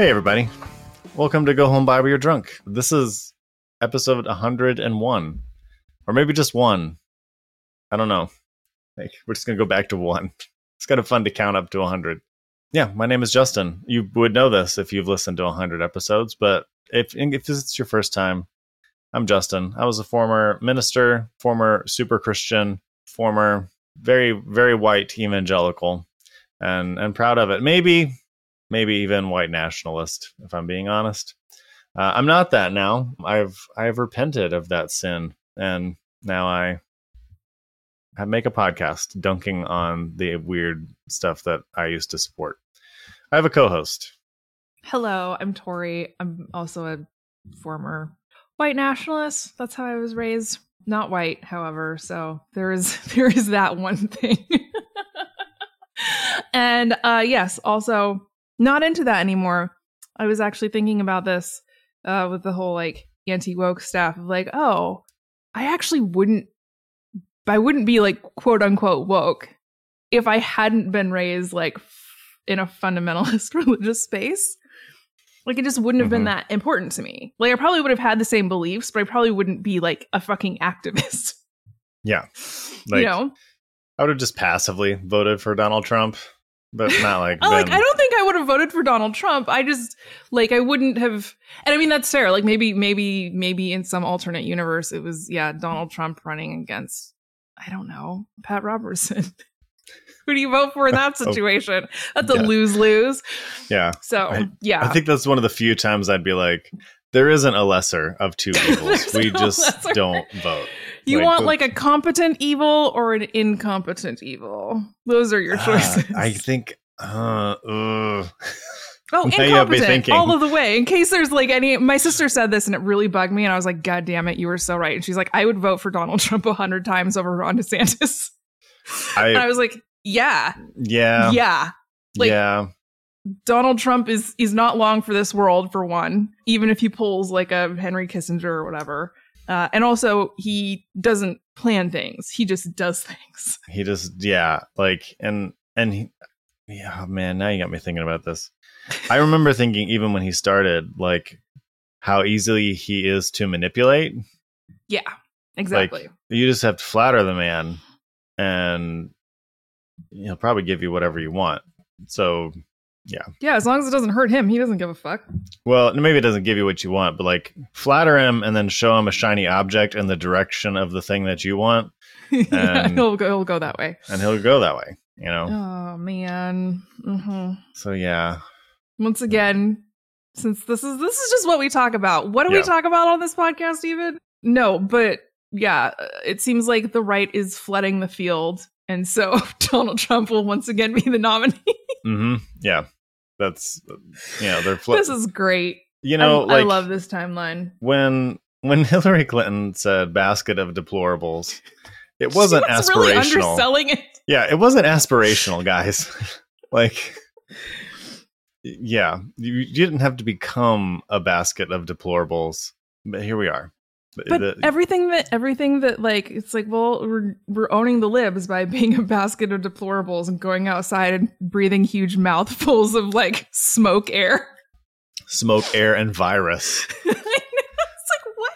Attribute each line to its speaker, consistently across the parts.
Speaker 1: Hey, everybody. Welcome to Go Home Bible You're Drunk. This is episode 101, or maybe just one. I don't know. Like, we're just going to go back to one. It's kind of fun to count up to 100. Yeah, my name is Justin. You would know this if you've listened to 100 episodes, but if, if this is your first time, I'm Justin. I was a former minister, former super Christian, former very, very white evangelical, and, and proud of it. Maybe maybe even white nationalist, if I'm being honest. Uh, I'm not that now. I've I've repented of that sin, and now I I make a podcast dunking on the weird stuff that I used to support. I have a co-host.
Speaker 2: Hello, I'm Tori. I'm also a former white nationalist. That's how I was raised. Not white, however, so there is there is that one thing. and uh yes, also not into that anymore. I was actually thinking about this uh, with the whole like anti woke stuff of like, oh, I actually wouldn't, I wouldn't be like quote unquote woke if I hadn't been raised like in a fundamentalist religious space. Like it just wouldn't have mm-hmm. been that important to me. Like I probably would have had the same beliefs, but I probably wouldn't be like a fucking activist.
Speaker 1: Yeah. Like, you know, I would have just passively voted for Donald Trump but not like
Speaker 2: oh, like I don't think have voted for Donald Trump. I just like I wouldn't have and I mean that's fair. Like maybe maybe maybe in some alternate universe it was yeah, Donald Trump running against I don't know, Pat Robertson. Who do you vote for in that oh, situation? That's a yeah. lose-lose.
Speaker 1: Yeah.
Speaker 2: So,
Speaker 1: I,
Speaker 2: yeah.
Speaker 1: I think that's one of the few times I'd be like there isn't a lesser of two evils. we just don't vote.
Speaker 2: You like, want like a competent evil or an incompetent evil? Those are your ah, choices.
Speaker 1: Uh, I think. Uh, uh.
Speaker 2: Oh, incompetent all of the way. In case there's like any, my sister said this and it really bugged me, and I was like, "God damn it, you were so right." And she's like, "I would vote for Donald Trump a hundred times over Ron DeSantis." I, and I was like, "Yeah,
Speaker 1: yeah,
Speaker 2: yeah,
Speaker 1: like, yeah."
Speaker 2: Donald Trump is is not long for this world for one, even if he pulls like a Henry Kissinger or whatever. Uh, and also, he doesn't plan things; he just does things.
Speaker 1: He just, yeah, like, and and he, yeah, man. Now you got me thinking about this. I remember thinking, even when he started, like, how easily he is to manipulate.
Speaker 2: Yeah, exactly.
Speaker 1: Like, you just have to flatter the man, and he'll probably give you whatever you want. So yeah.
Speaker 2: Yeah, as long as it doesn't hurt him, he doesn't give a fuck.
Speaker 1: Well, maybe it doesn't give you what you want, but like flatter him and then show him a shiny object in the direction of the thing that you want.
Speaker 2: yeah, he'll go, he'll go that way.
Speaker 1: And he'll go that way, you know?
Speaker 2: Oh, man. Mm-hmm.
Speaker 1: So, yeah.
Speaker 2: Once again, since this is this is just what we talk about. What do yeah. we talk about on this podcast even? No, but yeah, it seems like the right is flooding the field. And so Donald Trump will once again be the nominee.
Speaker 1: mm-hmm. Yeah that's yeah. they're
Speaker 2: this is great
Speaker 1: you know
Speaker 2: like, i love this timeline
Speaker 1: when when hillary clinton said basket of deplorables it wasn't was aspirational really
Speaker 2: underselling it
Speaker 1: yeah it wasn't aspirational guys. Like yeah you, you didn't have to become a basket of deplorables but here we are.
Speaker 2: But the, everything that everything that like it's like well we're we're owning the libs by being a basket of deplorables and going outside and breathing huge mouthfuls of like smoke air.
Speaker 1: Smoke air and virus.
Speaker 2: It's like what?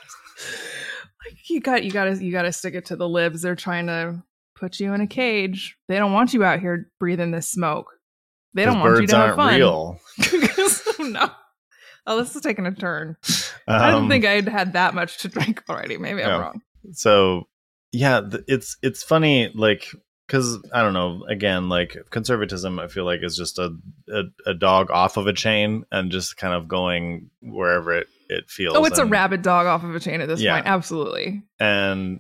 Speaker 2: Like you got you got to you got to stick it to the libs. They're trying to put you in a cage. They don't want you out here breathing this smoke. They don't want you to have
Speaker 1: aren't
Speaker 2: fun.
Speaker 1: real.
Speaker 2: no. Oh, this is taking a turn. I didn't
Speaker 1: Um,
Speaker 2: think I'd had that much to drink already. Maybe I'm wrong.
Speaker 1: so yeah th- it's it's funny like because i don't know again like conservatism i feel like is just a, a a dog off of a chain and just kind of going wherever it it feels
Speaker 2: Oh, it's a rabid dog off of a chain at this
Speaker 1: Yeah.
Speaker 2: point. Absolutely.
Speaker 1: and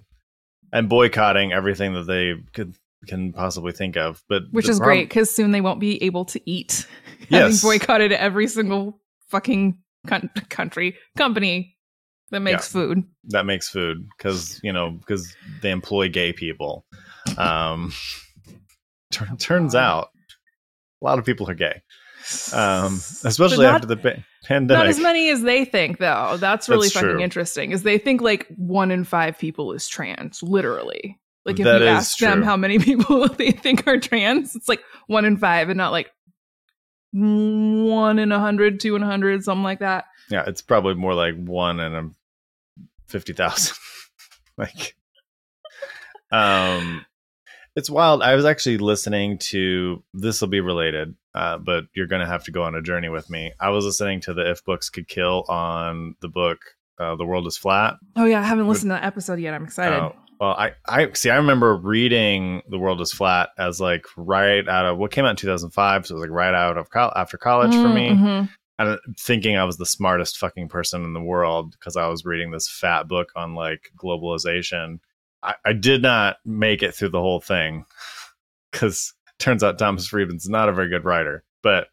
Speaker 1: and boycotting everything that they could can possibly think of but
Speaker 2: Which is great because soon they won't be able to eat. Having
Speaker 1: Yes.
Speaker 2: boycotted every single fucking coun- country company that makes food.
Speaker 1: that makes food because you know because they employ gay people um tur- turns out a lot of people are gay um especially
Speaker 2: not-
Speaker 1: after the pa- pandemic
Speaker 2: Not as many as they think, though. That's really
Speaker 1: That's
Speaker 2: fucking
Speaker 1: true.
Speaker 2: interesting. Is they think like one in five people is trans, literally. Like if
Speaker 1: That
Speaker 2: you ask them how many people they think are trans, it's like one in five, and not like one in a hundred, two in a hundred, something like that.
Speaker 1: yeah it's probably more like one in a 50000 like um it's wild i was actually listening to this will be related uh, but you're gonna have to go on a journey with me i was listening to the if books could kill on the book uh, the world is flat
Speaker 2: Oh yeah, I haven't listened to that episode yet. I'm excited.
Speaker 1: Oh, well, I, I see. I remember reading "The World Is Flat" as like right out of what came out in 2005, so it was like right out of col- after college for me,
Speaker 2: Mhm.
Speaker 1: and thinking I was the smartest fucking person in the world because I was reading this fat book on like globalization. I, I did not make it through the whole thing because turns out Thomas Friedman's not a very good writer, but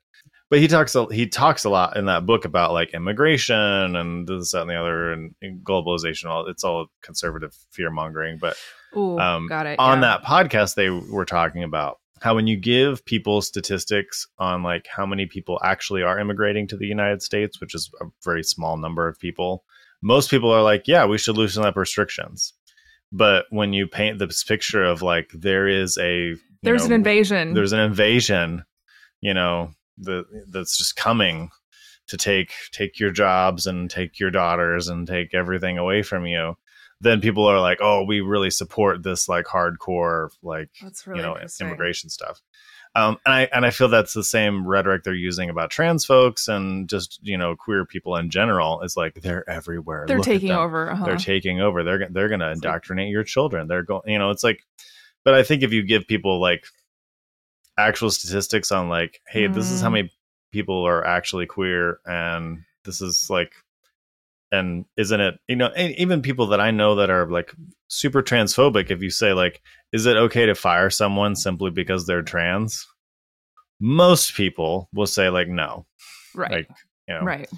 Speaker 1: but he talks a, he talks a lot in that book about like immigration and this that and the other and, and globalization. All it's all conservative fear mongering, but
Speaker 2: Ooh,
Speaker 1: um,
Speaker 2: got it.
Speaker 1: on
Speaker 2: yeah.
Speaker 1: that podcast they were talking about how when you give people statistics on like how many people actually are immigrating to the United States, which is a very small number of people, most people are like, yeah, we should loosen up restrictions. But when you paint this picture of like there is a
Speaker 2: There's
Speaker 1: know,
Speaker 2: an invasion.
Speaker 1: there's an invasion, you know, the, that's just coming to take take your jobs and take your daughters and take everything away from you. Then people are like, "Oh, we really support this like hardcore like
Speaker 2: really
Speaker 1: you know immigration stuff." Um, and I and I feel that's the same rhetoric they're using about trans folks and just you know queer people in general. Is like they're everywhere.
Speaker 2: They're
Speaker 1: Look
Speaker 2: taking over. Uh-huh.
Speaker 1: they're taking over they're they're going to indoctrinate your children they're going you know it's like but i think if you give people like actual statistics on like hey this is how
Speaker 2: Mm.
Speaker 1: many people are actually queer and this is like and isn't it you know even people that i know that are like super transphobic if you say like is it okay to fire someone simply because they're trans most people will say like no
Speaker 2: right.
Speaker 1: like you know
Speaker 2: right.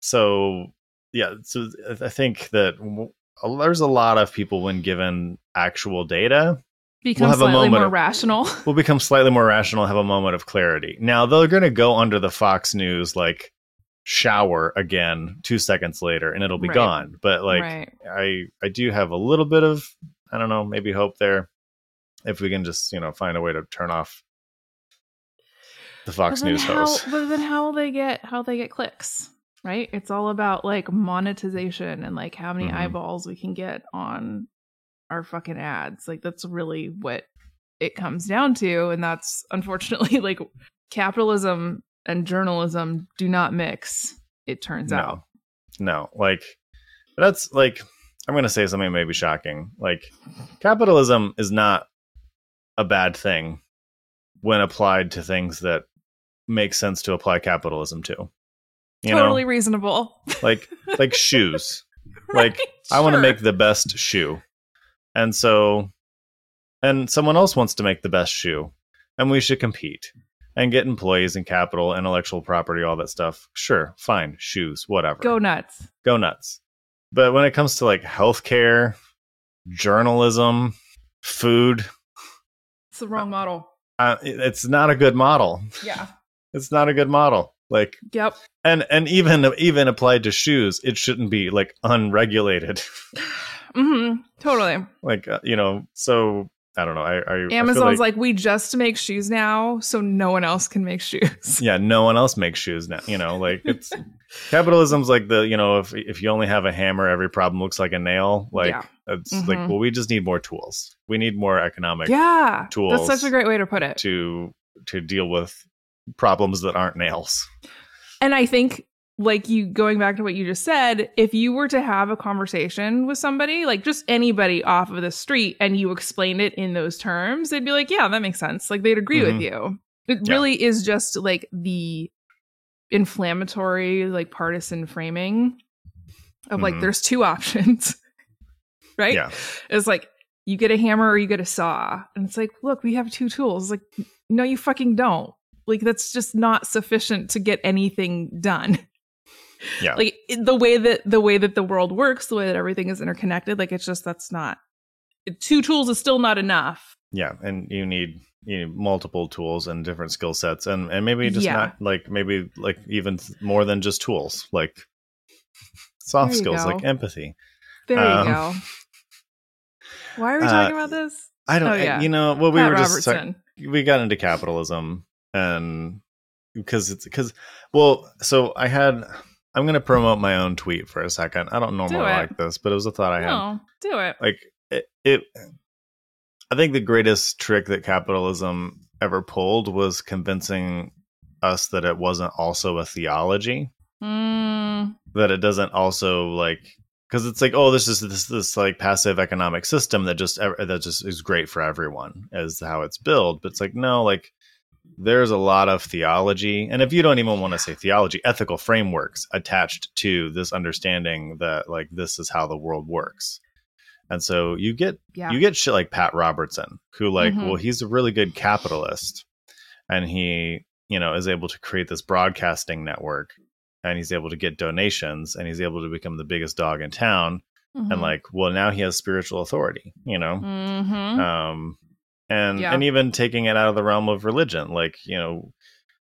Speaker 1: so yeah so i think that w- there's a lot of people when given actual data
Speaker 2: Become
Speaker 1: have a
Speaker 2: slightly
Speaker 1: moment
Speaker 2: more
Speaker 1: of-
Speaker 2: rational.
Speaker 1: will become slightly more rational have a moment of clarity now they're going to go under the fox news like shower again two seconds later and it'll be
Speaker 2: Right.
Speaker 1: gone but like
Speaker 2: right.
Speaker 1: i i do have a little bit of i don't know maybe hope there if we can just you know find a way to turn off the fox news
Speaker 2: how,
Speaker 1: host
Speaker 2: But then how will they get how they get clicks? Right? It's all about like monetization and like how many
Speaker 1: Mhm.
Speaker 2: eyeballs we can get on our fucking ads. Like that's really what it comes down to. And that's unfortunately like capitalism and journalism do not mix, it turns
Speaker 1: no
Speaker 2: out.
Speaker 1: no like that's like i'm going to say something maybe shocking like capitalism is not a bad thing when applied to things that make sense to apply capitalism to you
Speaker 2: totally
Speaker 1: know
Speaker 2: reasonable.
Speaker 1: like like shoes like,
Speaker 2: Right?
Speaker 1: i want to make the best shoe and so and someone else wants to make the best shoe and we should compete and get employees and capital intellectual property all that stuff sure fine shoes whatever
Speaker 2: go nuts.
Speaker 1: go nuts. But when it comes to like healthcare, journalism, food,
Speaker 2: It's the wrong model.
Speaker 1: uh, it's not a good model.
Speaker 2: Yeah.
Speaker 1: It's not a good model. Like
Speaker 2: Yep.
Speaker 1: and and even even applied to shoes, it shouldn't be like unregulated.
Speaker 2: mm-hmm, Totally.
Speaker 1: like uh, you know, so I don't know. I, I I feel
Speaker 2: Amazon's like, we just make shoes now, so no one else can make shoes.
Speaker 1: yeah, no one else makes shoes now. You know, like it's capitalism's like the you know if if you only have a hammer, every problem looks like a nail. Like
Speaker 2: Yeah.
Speaker 1: it's
Speaker 2: Mhm.
Speaker 1: like well, we just need more tools. We need more economic
Speaker 2: yeah,
Speaker 1: tools
Speaker 2: that's such a great way to put it.
Speaker 1: to to deal with problems that aren't nails.
Speaker 2: And I think, like you going back to what you just said, if you were to have a conversation with somebody, like just anybody off of the street, and you explained it in those terms, they'd be like, "Yeah, that makes sense." Like they'd agree
Speaker 1: Mhm.
Speaker 2: with you. It
Speaker 1: Yeah.
Speaker 2: really is just like the inflammatory, like partisan framing of like
Speaker 1: Mhm.
Speaker 2: there's two options, right?
Speaker 1: Yeah.
Speaker 2: It's like you get a hammer or you get a saw, and it's like, look, we have two tools. Like, no, you fucking don't. Like that's just not sufficient to get anything done.
Speaker 1: Yeah.
Speaker 2: Like the way that the way that the world works, the way that everything is interconnected, like it's just that's not two tools is still not enough.
Speaker 1: Yeah, and you need you need multiple tools and different skill sets, and and maybe just
Speaker 2: Yeah.
Speaker 1: not like maybe like even more than just tools, like soft skills,
Speaker 2: go.
Speaker 1: like empathy.
Speaker 2: There
Speaker 1: Um,
Speaker 2: you go. Why are we
Speaker 1: uh,
Speaker 2: talking about this?
Speaker 1: I don't,
Speaker 2: Oh, yeah.
Speaker 1: you know, well, we
Speaker 2: Pat
Speaker 1: were just
Speaker 2: Robertson.
Speaker 1: we got into capitalism, and because it's because well, so I had. I'm going to promote my own tweet for a second. I don't normally
Speaker 2: Do
Speaker 1: like this, but it was a thought I had.
Speaker 2: no, do it.
Speaker 1: like it, it i think the greatest trick that capitalism ever pulled was convincing us that it wasn't also a theology
Speaker 2: Mm,
Speaker 1: that it doesn't also like because it's like oh this is this this like passive economic system that just that just is great for everyone as how it's built but it's like no like there's a lot of theology and if you don't even want to say theology ethical frameworks attached to this understanding that like this is how the world works and so you get
Speaker 2: yeah.
Speaker 1: you get shit like Pat Robertson, who like,
Speaker 2: Mhm.
Speaker 1: well, he's a really good capitalist, and he, you know, is able to create this broadcasting network, and he's able to get donations, and he's able to become the biggest dog in town,
Speaker 2: Mhm.
Speaker 1: and like, well, now he has spiritual authority, you know,
Speaker 2: Mhm.
Speaker 1: um, and
Speaker 2: Yeah.
Speaker 1: and even taking it out of the realm of religion, like you know.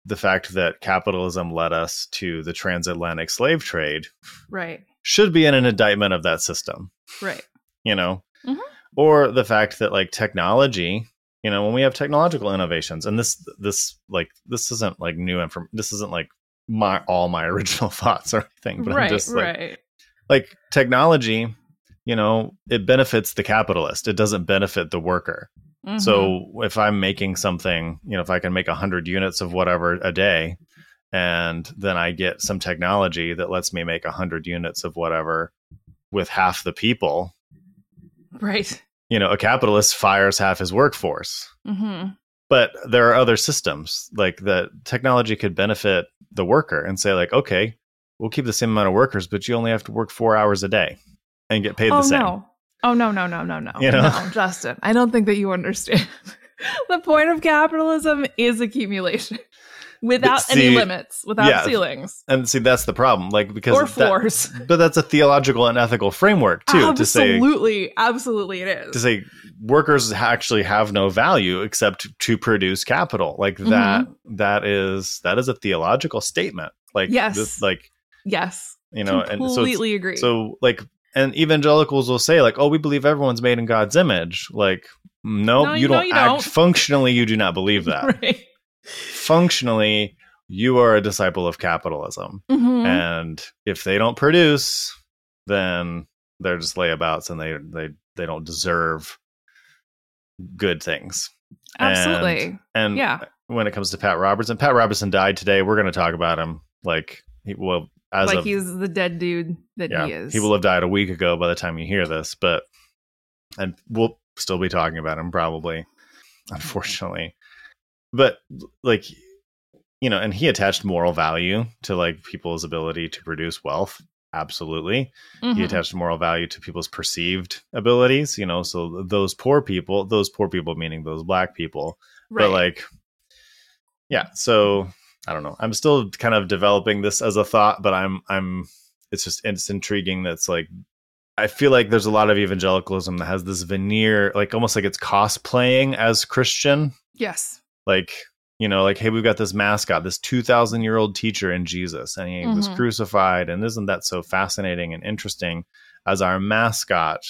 Speaker 1: The fact that capitalism led us to the transatlantic slave trade
Speaker 2: right,
Speaker 1: should be in an indictment of that system
Speaker 2: right.
Speaker 1: you know
Speaker 2: Mhm.
Speaker 1: or the fact that like technology you know when we have technological innovations and this this like this isn't like new inform this isn't like my all my original thoughts or anything but
Speaker 2: right,
Speaker 1: i'm just like
Speaker 2: right.
Speaker 1: like technology you know it benefits the capitalist it doesn't benefit the worker
Speaker 2: Mhm.
Speaker 1: so if i'm making something you know if i can make 100 units of whatever a day and then i get some technology that lets me make 100 units of whatever with half the people
Speaker 2: right.
Speaker 1: you know, a capitalist fires half his workforce.
Speaker 2: hmm
Speaker 1: But there are other systems like that technology could benefit the worker and say, like, okay, we'll keep the same amount of workers, but you only have to work four hours a day and get paid
Speaker 2: Oh
Speaker 1: the same.
Speaker 2: no. Oh no, no, no, no, no.
Speaker 1: You know?
Speaker 2: No, Justin. I don't think that you understand. the point of capitalism is accumulation. Without
Speaker 1: see-
Speaker 2: any limits, without
Speaker 1: yeah.
Speaker 2: ceilings.
Speaker 1: And see, that's the problem. Like, because
Speaker 2: Or
Speaker 1: that-
Speaker 2: floors.
Speaker 1: but that's a theological and ethical framework too to say
Speaker 2: absolutely, absolutely it is.
Speaker 1: to say workers actually have no value except to produce capital. Like
Speaker 2: Mm-hmm.
Speaker 1: that that is that is a theological statement. Like
Speaker 2: Yes.
Speaker 1: this, like
Speaker 2: yes.
Speaker 1: you know, and so
Speaker 2: completely agree.
Speaker 1: So like and evangelicals will say like, "Oh, we believe everyone's made in God's image." Like, no,
Speaker 2: No,
Speaker 1: you
Speaker 2: no,
Speaker 1: don't
Speaker 2: you
Speaker 1: act
Speaker 2: don't.
Speaker 1: functionally you do not believe that.
Speaker 2: right.
Speaker 1: Functionally, you are a disciple of capitalism.
Speaker 2: Mhm.
Speaker 1: And if they don't produce, then they're just layabouts and they they they don't deserve good things.
Speaker 2: Absolutely.
Speaker 1: And
Speaker 2: Yeah.
Speaker 1: when it comes to Pat Robertson, Pat Robertson died today. We're going to talk about him like he well as
Speaker 2: like
Speaker 1: of
Speaker 2: he's the dead dude that
Speaker 1: yeah,
Speaker 2: he is.
Speaker 1: he will have died a week ago by the time you hear this, but and we'll still be talking about him probably, unfortunately. But like you know, and he attached moral value to like people's ability to produce wealth. Absolutely. He
Speaker 2: Mhm.
Speaker 1: attached moral value to people's perceived abilities, you know, so those poor people, those poor people meaning those black people,
Speaker 2: right.
Speaker 1: but like yeah so i don't know i'm still kind of developing this as a thought but i'm i'm it's just it's intriguing that's like i feel like there's a lot of evangelicalism that has this veneer like almost like it's cosplaying as christian
Speaker 2: yes.
Speaker 1: like you know like hey we've got this mascot this 2000 year old teacher in jesus and he was
Speaker 2: Mhm.
Speaker 1: crucified and isn't that so fascinating and interesting as our mascot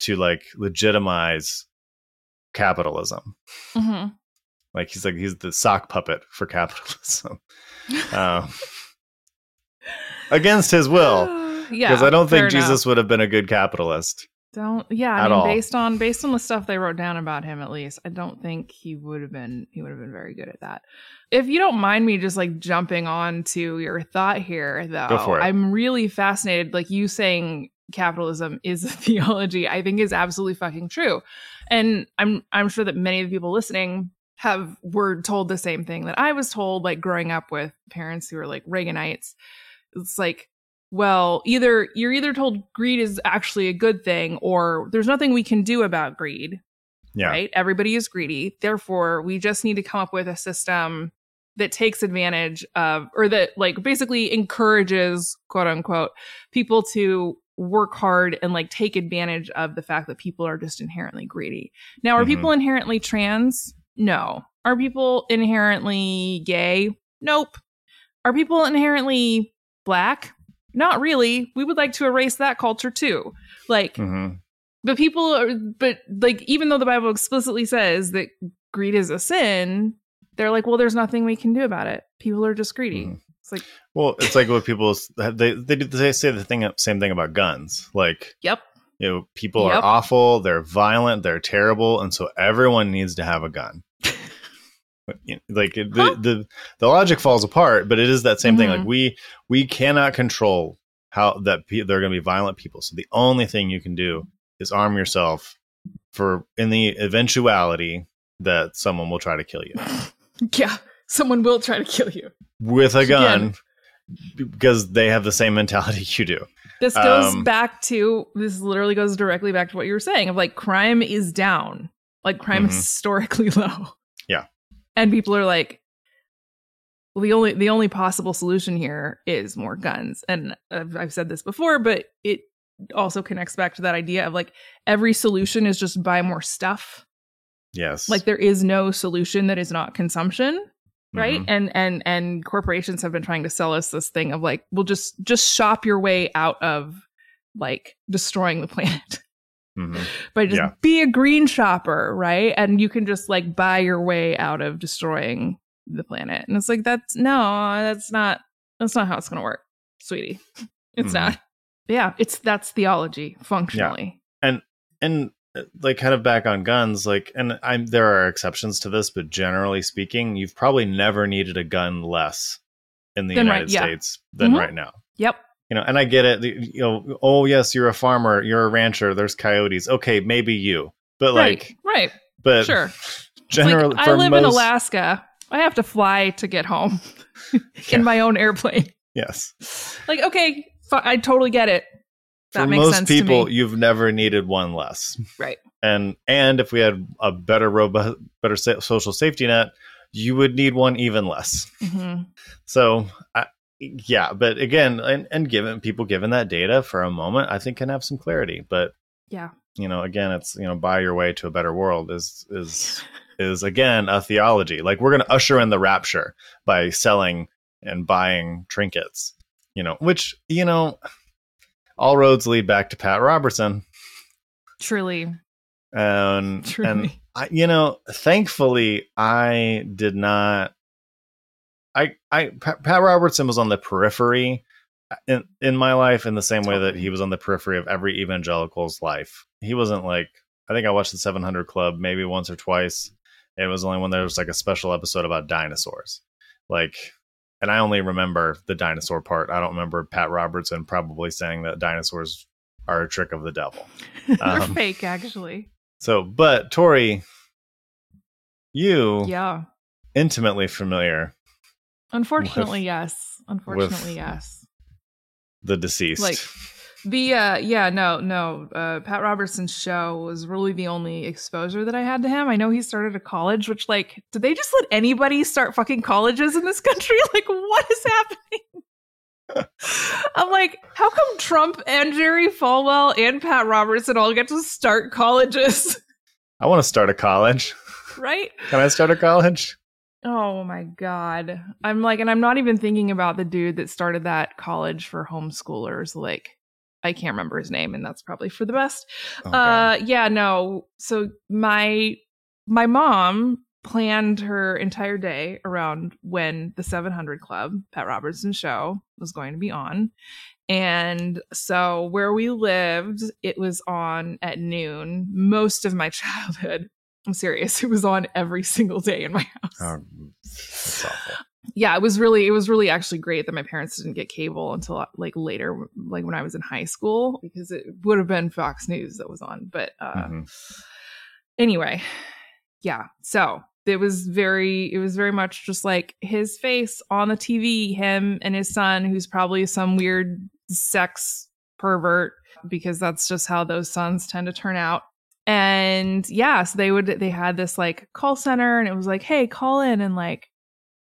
Speaker 1: to like legitimize capitalism.
Speaker 2: Mhm.
Speaker 1: Like he's like he's the sock puppet for capitalism. um, against his will.
Speaker 2: yeah,
Speaker 1: Because I don't think
Speaker 2: enough.
Speaker 1: Jesus would have been a good capitalist.
Speaker 2: Don't yeah, I
Speaker 1: At
Speaker 2: mean
Speaker 1: all.
Speaker 2: based on based on the stuff they wrote down about him at least, I don't think he would have been he would have been very good at that. If you don't mind me just like jumping on to your thought here though,
Speaker 1: Go for it.
Speaker 2: I'm really fascinated like you saying capitalism is a theology, I think is absolutely fucking true. And I'm I'm sure that many of the people listening have were told the same thing that I was told like growing up with parents who were like Reaganites. It's like well, either you're either told greed is actually a good thing or there's nothing we can do about greed,
Speaker 1: Yeah.
Speaker 2: right? Everybody is greedy. Therefore, we just need to come up with a system that takes advantage of or that like basically encourages quote unquote people to work hard and like take advantage of the fact that people are just inherently greedy. Now, are
Speaker 1: Mhm.
Speaker 2: people inherently trans? No. Are people inherently gay? Nope. Are people inherently black? Not really. We would like to erase that culture too. Like,
Speaker 1: hmm
Speaker 2: but people are, but like, even though the Bible explicitly says that greed is a sin, they're like, well, there's nothing we can do about it. People are just greedy.
Speaker 1: Mhm.
Speaker 2: It's like,
Speaker 1: Well, it's like what people they they they say the thing same thing about guns. Like
Speaker 2: yep.
Speaker 1: you know, people
Speaker 2: Yep.
Speaker 1: are awful, they're violent, they're terrible, and so everyone needs to have a gun. Like it-
Speaker 2: Huh?
Speaker 1: the, the the logic falls apart, but it is that same thing.
Speaker 2: Mhm.
Speaker 1: Like we we cannot control how that pe- they're going to be violent people. So the only thing you can do is arm yourself for in the eventuality that someone will try to kill you
Speaker 2: Yeah. Someone will try to kill you.
Speaker 1: with a
Speaker 2: Again.
Speaker 1: gun because they have the same mentality you do.
Speaker 2: This goes
Speaker 1: Um,
Speaker 2: back to this literally goes directly back to what you were saying of like crime is down. Like crime
Speaker 1: Mhm.
Speaker 2: is historically low.
Speaker 1: Yeah.
Speaker 2: And people are like well the only the only possible solution here is more guns. And I've, I've said this before, but it also connects back to that idea of like every solution is just buy more stuff.
Speaker 1: Yes.
Speaker 2: Like there is no solution that is not consumption right
Speaker 1: Mhm.
Speaker 2: and and and corporations have been trying to sell us this thing of like we'll just just shop your way out of like destroying the planet
Speaker 1: Mhm.
Speaker 2: by just
Speaker 1: Yeah.
Speaker 2: be a green shopper right and you can just like buy your way out of destroying the planet and it's like that's no that's not that's not how it's gonna work sweetie it's
Speaker 1: Mhm.
Speaker 2: not yeah it's that's theology functionally
Speaker 1: and and like kind of back on guns like and i'm there are exceptions to this but generally speaking you've probably never needed a gun less in the
Speaker 2: Than right-
Speaker 1: united
Speaker 2: yeah.
Speaker 1: states than
Speaker 2: Mhm.
Speaker 1: right now
Speaker 2: yep
Speaker 1: you know and i get it. You know oh yes you're a farmer you're a rancher there's coyotes. Okay maybe you. But like
Speaker 2: right. right
Speaker 1: but
Speaker 2: sure. It's like,
Speaker 1: generally
Speaker 2: i live in alaska. I have to fly to get home
Speaker 1: Yeah.
Speaker 2: in my own airplane.
Speaker 1: Yes.
Speaker 2: Like okay fi- i totally get it. That
Speaker 1: for
Speaker 2: makes
Speaker 1: most
Speaker 2: sense
Speaker 1: people
Speaker 2: to me.
Speaker 1: you've never needed one less.
Speaker 2: Right.
Speaker 1: And and if we had a better robust better sa- social safety net you would need one even less.
Speaker 2: Hmm
Speaker 1: So, I, yeah, but again, and, and given people given that data for a moment, I think can have some clarity. But
Speaker 2: yeah
Speaker 1: you know, again, it's you know, buy your way to a better world is is is again a theology. Like we're going to usher in the rapture by selling and buying trinkets. You know, which you know, all roads lead back to Pat Robertson,
Speaker 2: truly
Speaker 1: and and I, you know, thankfully, I did not. I, I, Pat, Robertson was on the periphery in in my life in the same way that he was on the periphery of every evangelical's life. He wasn't like I think I watched the 700 Club maybe once or twice. It was only when there was like a special episode about dinosaurs, like, and I only remember the dinosaur part. I don't remember Pat Robertson probably saying that dinosaurs are a trick of the devil.
Speaker 2: they're
Speaker 1: Um,
Speaker 2: fake actually
Speaker 1: So, but Tori, you
Speaker 2: yeah
Speaker 1: intimately familiar
Speaker 2: unfortunately
Speaker 1: with-
Speaker 2: yes. Unfortunately yes.
Speaker 1: the deceased.
Speaker 2: Like, the uh yeah no no uh pat robertson's show was really the only exposure that i had to him. I know he started a college which like did they just let anybody start fucking colleges in this country? Like what is happening? I'm like how come trump and jerry falwell and pat robertson all get to start colleges?
Speaker 1: I want to start a college.
Speaker 2: right?
Speaker 1: Can I start a college?
Speaker 2: Oh my god. I'm like and I'm not even thinking about the dude that started that college for homeschoolers like I can't remember his name and that's probably for the best.
Speaker 1: Oh,
Speaker 2: uh yeah, no. So my my mom planned her entire day around when the 700 Club, Pat Robertson show, was going to be on. And so where we lived, it was on at noon most of my childhood. I'm serious. It was on every single day in my house.
Speaker 1: That's awful.
Speaker 2: Yeah, it was really it was really actually great that my parents didn't get cable until like later like when I was in high school because it would have been Fox News that was on. But uh
Speaker 1: Mhm.
Speaker 2: anyway, yeah. So it was very it was very much just like his face on the TV, him and his son, who's probably some weird sex pervert, because that's just how those sons tend to turn out. And yeah, so they would they had this like call center and it was like, hey, call in and like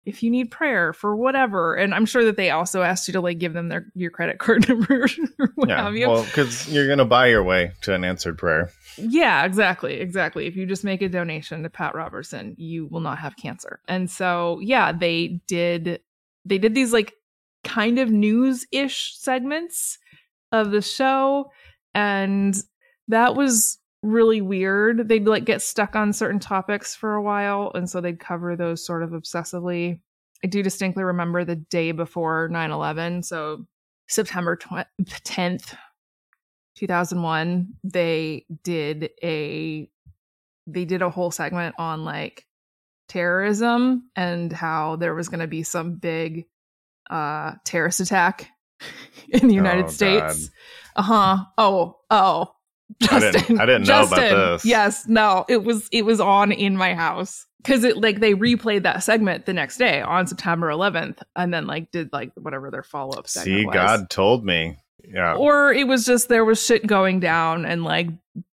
Speaker 2: if you need prayer for whatever. And I'm sure that they also asked you to like give them their your credit card number or what
Speaker 1: Yeah,
Speaker 2: have you.
Speaker 1: well, because you're gonna buy your way to an answered prayer.
Speaker 2: Yeah, exactly. Exactly. If you just make a donation to Pat Robertson, you will not have cancer. And so, yeah, they did they did these like kind of news-ish segments of the show and that was really weird. They'd like get stuck on certain topics for a while and so they'd cover those sort of obsessively. I do distinctly remember the day before 9/11, so September tw- 10th, 2001 they did a they did a whole segment on like terrorism and how there was going to be some big uh terrorist attack in the United
Speaker 1: Oh,
Speaker 2: States. Uh-huh. Oh, oh.
Speaker 1: I didn't-
Speaker 2: Justin,
Speaker 1: I didn't know about
Speaker 2: Justin,
Speaker 1: this.
Speaker 2: Yes, no, it was it was on in my house because it like they replayed that segment the next day on September 11th, and then like did like whatever their follow up segment
Speaker 1: See,
Speaker 2: was
Speaker 1: God told me. Yeah.
Speaker 2: or it was just there was shit going down and like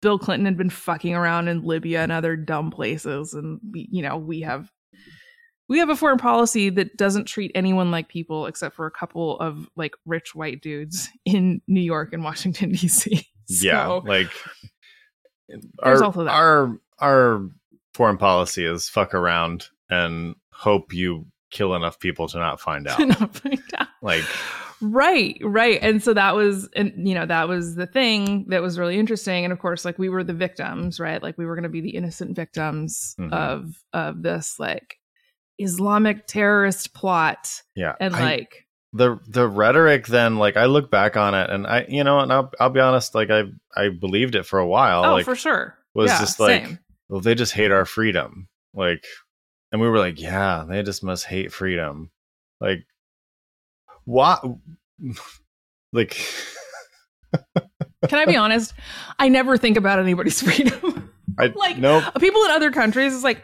Speaker 2: bill clinton had been fucking around in libya and other dumb places and we, you know we have we have a foreign policy that doesn't treat anyone like people except for a couple of like rich white dudes in new york and washington dc
Speaker 1: yeah. Like our our our foreign policy is fuck around and hope you kill enough people to not find out.
Speaker 2: not find out.
Speaker 1: like
Speaker 2: right right and so that was and you know that was the thing that was really interesting and of course like we were the victims right like we were going to be the innocent victims
Speaker 1: Mhm.
Speaker 2: of of this like islamic terrorist plot
Speaker 1: yeah.
Speaker 2: and
Speaker 1: I-
Speaker 2: like
Speaker 1: the the rhetoric then like I look back on it and I you know and I'll I'll be honest like I I believed it for a while
Speaker 2: oh
Speaker 1: like
Speaker 2: for sure.
Speaker 1: was
Speaker 2: Yeah,
Speaker 1: just like
Speaker 2: same.
Speaker 1: well they just hate our freedom. Like and we were like yeah they just must hate freedom. Like what like
Speaker 2: can i be honest? I never think about anybody's freedom.
Speaker 1: I
Speaker 2: Like,
Speaker 1: nope.
Speaker 2: people in other countries is like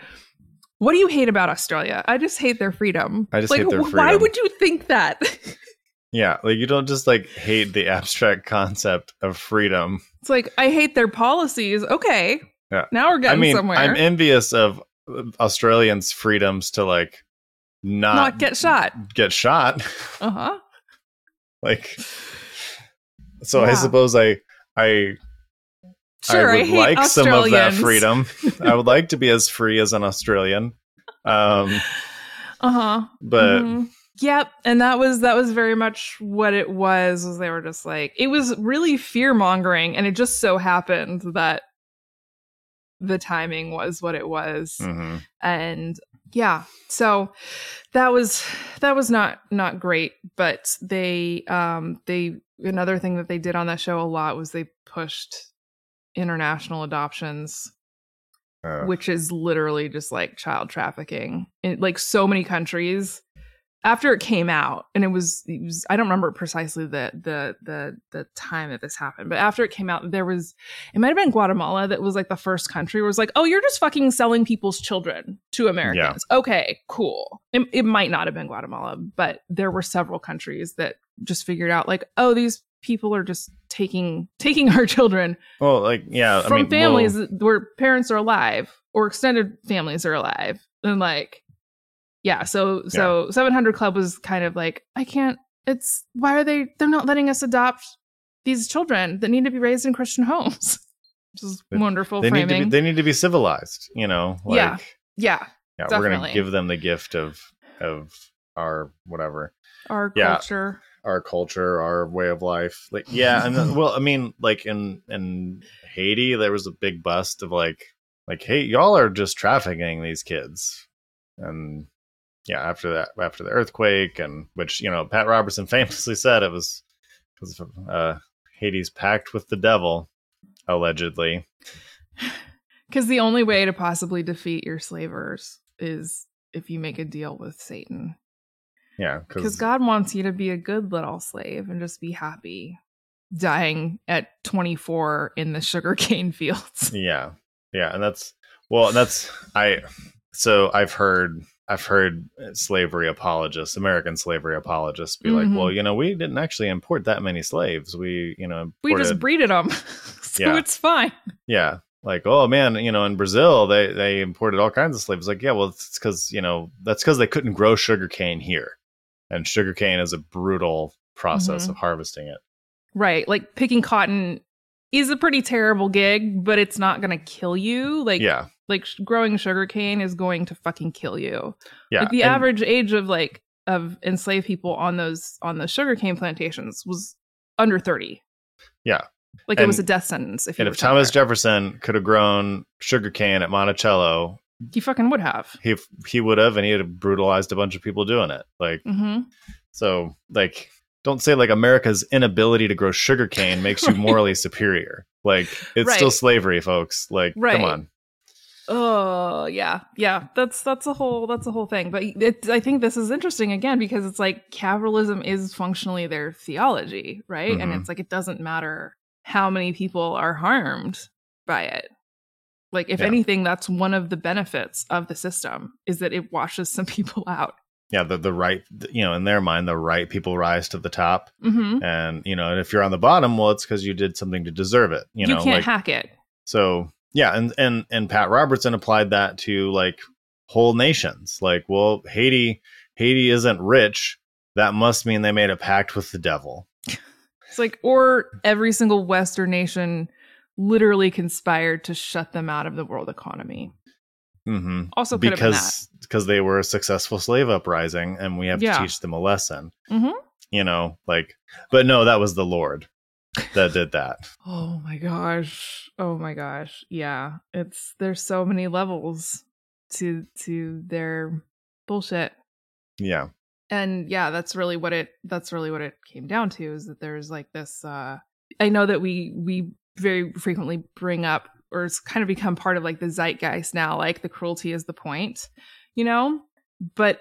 Speaker 2: what do you hate about australia? I just hate their freedom.
Speaker 1: I just
Speaker 2: like
Speaker 1: hate their
Speaker 2: wh- why would you think that?
Speaker 1: Yeah like you don't just like hate the abstract concept of freedom.
Speaker 2: It's like i hate their policies. Okay.
Speaker 1: Yeah.
Speaker 2: now we're getting I
Speaker 1: mean
Speaker 2: somewhere.
Speaker 1: I'm envious of Australians freedoms to like not,
Speaker 2: not get shot.
Speaker 1: get shot.
Speaker 2: Uh-huh.
Speaker 1: Like so i suppose i i
Speaker 2: Sure,
Speaker 1: I
Speaker 2: I,
Speaker 1: would
Speaker 2: hate
Speaker 1: like some of that freedom. I would like to be as free as an Australian. Um,
Speaker 2: Uh huh.
Speaker 1: but
Speaker 2: Yep, and that was that was very much what it was. Was they were just like it was really fear mongering, and it just so happened that the timing was what it was,
Speaker 1: mhm.
Speaker 2: and yeah, so that was that was not not great. But they um they another thing that they did on that show a lot was they pushed international adoptions
Speaker 1: Uh,
Speaker 2: which is literally just like child trafficking in like so many countries. After it came out and it was, it was i don't remember precisely the the the the time that this happened but after it came out there was it might have been guatemala that was like the first country where it was like oh you're just fucking selling people's children to americans. Okay cool. It, it might not have been guatemala but there were several countries that just figured out like oh these people are just taking taking our children
Speaker 1: well, like yeah,
Speaker 2: from
Speaker 1: I mean,
Speaker 2: families
Speaker 1: well,
Speaker 2: where parents are alive or extended families are alive. And like yeah so so 700 club was kind of like i can't it's why are they they're not letting us adopt these children that need to be raised in christian homes? Which is
Speaker 1: They-
Speaker 2: wonderful
Speaker 1: they need to
Speaker 2: framing.
Speaker 1: be they need to be civilized. You know, like
Speaker 2: Yeah,
Speaker 1: yeah,
Speaker 2: yeah
Speaker 1: we're gonna give them the gift of of our whatever.
Speaker 2: Our
Speaker 1: yeah.
Speaker 2: culture
Speaker 1: our culture, our way of life. Like yeah, and well, I mean, like in in Haiti, there was a big bust of like like, hey, y'all are just trafficking these kids. And yeah, after that, after the earthquake, and which you know, Pat Robertson famously said it was because uh, Haiti's pact with the devil, allegedly.
Speaker 2: Because the only way to possibly defeat your slavers is if you make a deal with Satan.
Speaker 1: Yeah,
Speaker 2: Because God wants you to be a good little slave and just be happy dying at 24 in the sugarcane fields.
Speaker 1: Yeah, yeah, and that's well, and that's I. So I've heard I've heard slavery apologists, American slavery apologists, be like,
Speaker 2: Mhm.
Speaker 1: well, you know, we didn't actually import that many slaves. We, you know,
Speaker 2: We just
Speaker 1: imported-
Speaker 2: breeded them. so
Speaker 1: Yeah.
Speaker 2: it's fine.
Speaker 1: yeah, like, oh man, you know, in Brazil they they imported all kinds of slaves. Like, yeah, well, it's because you know that's because they couldn't grow sugarcane here, and sugarcane is a brutal process
Speaker 2: Mhm.
Speaker 1: of harvesting it.
Speaker 2: Right. Like picking cotton is a pretty terrible gig, but it's not going to kill you. Like,
Speaker 1: yeah,
Speaker 2: like sh- growing sugarcane is going to fucking kill you.
Speaker 1: yeah.
Speaker 2: like the
Speaker 1: and-
Speaker 2: average age of like of enslaved people on those on the sugarcane plantations was under 30
Speaker 1: Yeah.
Speaker 2: like it was a death sentence if you
Speaker 1: And if Thomas
Speaker 2: there.
Speaker 1: Jefferson could have grown sugarcane at Monticello,
Speaker 2: he fucking would have
Speaker 1: he he would have, and he would have brutalized a bunch of people doing it. Like,
Speaker 2: hmm
Speaker 1: so, like, don't say like America's inability to grow sugarcane makes you morally superior. Like, it's still slavery, folks. Like,
Speaker 2: Right.
Speaker 1: come on.
Speaker 2: oh yeah yeah that's that's a whole that's a whole thing but it, i think this is interesting again because it's like capitalism is functionally their theology right and
Speaker 1: Mhm.
Speaker 2: it's like it doesn't matter how many people are harmed by it like if
Speaker 1: Yeah.
Speaker 2: anything that's one of the benefits of the system is that it washes some people out
Speaker 1: Yeah, the the right, you know, in their mind, the right people rise to the top,
Speaker 2: hmm
Speaker 1: and you know, and if you're on the bottom, well, it's because you did something to deserve it. You
Speaker 2: you,
Speaker 1: know,
Speaker 2: can't
Speaker 1: like
Speaker 2: hack it
Speaker 1: so. Yeah, and and and Pat Robertson applied that to like whole nations. Like, well, Haiti, Haiti isn't rich. That must mean they made a pact with the devil.
Speaker 2: It's like, or every single Western nation literally conspired to shut them out of the world economy.
Speaker 1: hmm
Speaker 2: Also, could have been that.
Speaker 1: because because they were a successful slave uprising, and we have
Speaker 2: Yeah.
Speaker 1: to teach them a lesson.
Speaker 2: Mhm.
Speaker 1: You know, like, but no, that was the Lord that did that.
Speaker 2: Oh my gosh! Oh my gosh! Yeah, it's there's so many levels to to their bullshit,
Speaker 1: Yeah,
Speaker 2: and yeah, that's really what it that's really what it came down to is that there's like this. uh I know that we we very frequently bring up or it's kind of become part of like the zeitgeist now, like the cruelty is the point, you know? But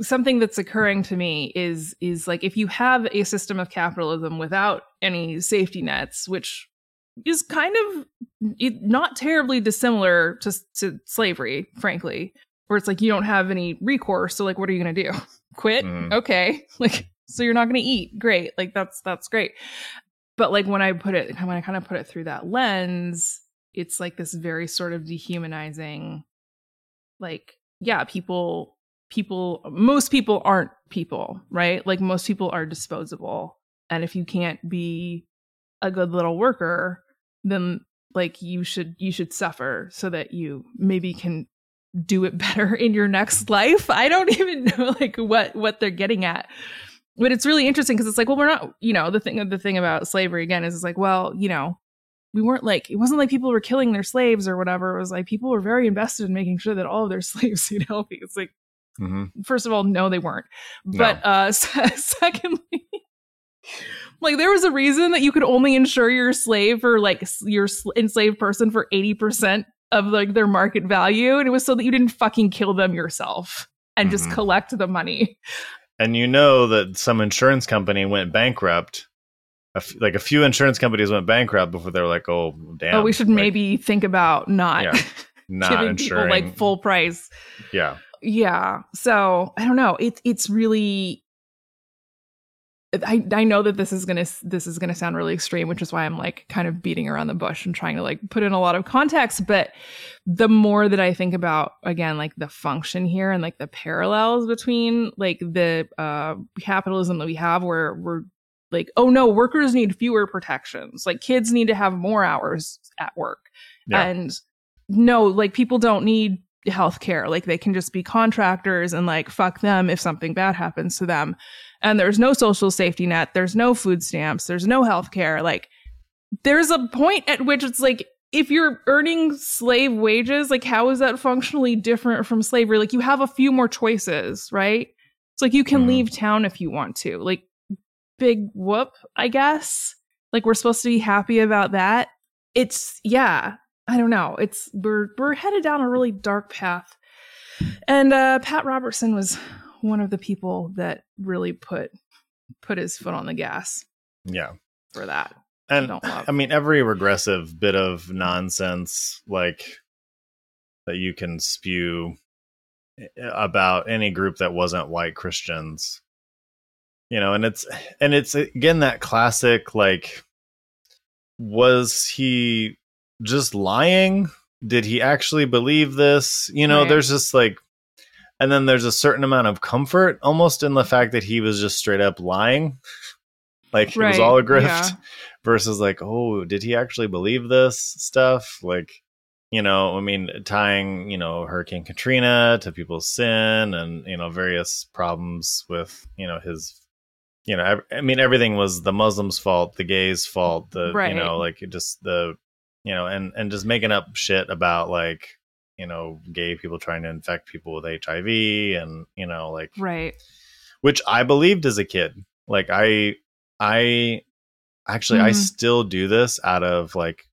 Speaker 2: something that's occurring to me is is like if you have a system of capitalism without any safety nets, which is kind of not terribly dissimilar to, to slavery, frankly, where it's like you don't have any recourse. So like, what are you gonna do? Quit?
Speaker 1: Mhm.
Speaker 2: Okay, like so you're not gonna eat. Great, like that's that's great. But like when I put it, when I kind of put it through that lens, it's like this very sort of dehumanizing, like yeah, people people most people aren't people right? Like most people are disposable. And if you can't be a good little worker then like you should you should suffer so that you maybe can do it better in your next life. I don't even know like what what they're getting at but it's really interesting because it's like well we're not you know the thing the thing about slavery again is it's like well you know we weren't like it wasn't like people were killing their slaves or whatever it was like people were very invested in making sure that all of their slaves stayed healthy it's like
Speaker 1: hmm
Speaker 2: first of all, no, they weren't.
Speaker 1: No.
Speaker 2: But uh, secondly, like there was a reason that you could only insure your slave or like your enslaved person for eighty percent of like their market value, and it was so that you didn't fucking kill them yourself and just
Speaker 1: Mhm.
Speaker 2: collect the money.
Speaker 1: And you know that some insurance company went bankrupt. A f- like a few insurance companies went bankrupt before they were like, "Oh, damn."
Speaker 2: oh, we should
Speaker 1: like,
Speaker 2: maybe think about not
Speaker 1: Yeah, not
Speaker 2: giving
Speaker 1: insuring.
Speaker 2: people like full price.
Speaker 1: yeah,
Speaker 2: yeah so i don't know it, it's really I, I know that this is gonna this is gonna sound really extreme which is why i'm like kind of beating around the bush and trying to like put in a lot of context but the more that i think about again like the function here and like the parallels between like the uh capitalism that we have where we're like oh no workers need fewer protections. Like kids need to have more hours at work.
Speaker 1: Yeah.
Speaker 2: and no like people don't need healthcare. Like they can just be contractors and like fuck them if something bad happens to them and there's no social safety net there's no food stamps there's no health care. like there's a point at which it's like if you're earning slave wages, like how is that functionally different from slavery? Like you have a few more choices, right? It's like you can
Speaker 1: Mhm.
Speaker 2: leave town if you want to. Like big whoop, I guess. Like we're supposed to be happy about that. It's yeah, I don't know. It's we're we're headed down a really dark path. And uh Pat Robertson was one of the people that really put put his foot on the gas
Speaker 1: Yeah.
Speaker 2: for that.
Speaker 1: And
Speaker 2: don't.
Speaker 1: I mean, every regressive bit of nonsense, like that you can spew eh, about any group that wasn't white Christians, you know, and it's, and it's again that classic, like, was he just lying? Did he actually believe this? You know,
Speaker 2: Right.
Speaker 1: there's just like, and then there's a certain amount of comfort almost in the fact that he was just straight up lying. Like it was all a grift
Speaker 2: yeah.
Speaker 1: versus like, oh, did he actually believe this stuff? Like, you know, I mean, tying, you know, Hurricane Katrina to people's sin and, you know, various problems with, you know, his, you know, ev- I mean, everything was the Muslims' fault, the gays' fault, the,
Speaker 2: Right.
Speaker 1: you know, like just the, you know, and, and just making up shit about like, you know, gay people trying to infect people with HIV and, you know, like,
Speaker 2: Right.
Speaker 1: which I believed as a kid. Like I I actually I
Speaker 2: Mhm.
Speaker 1: still do this out of like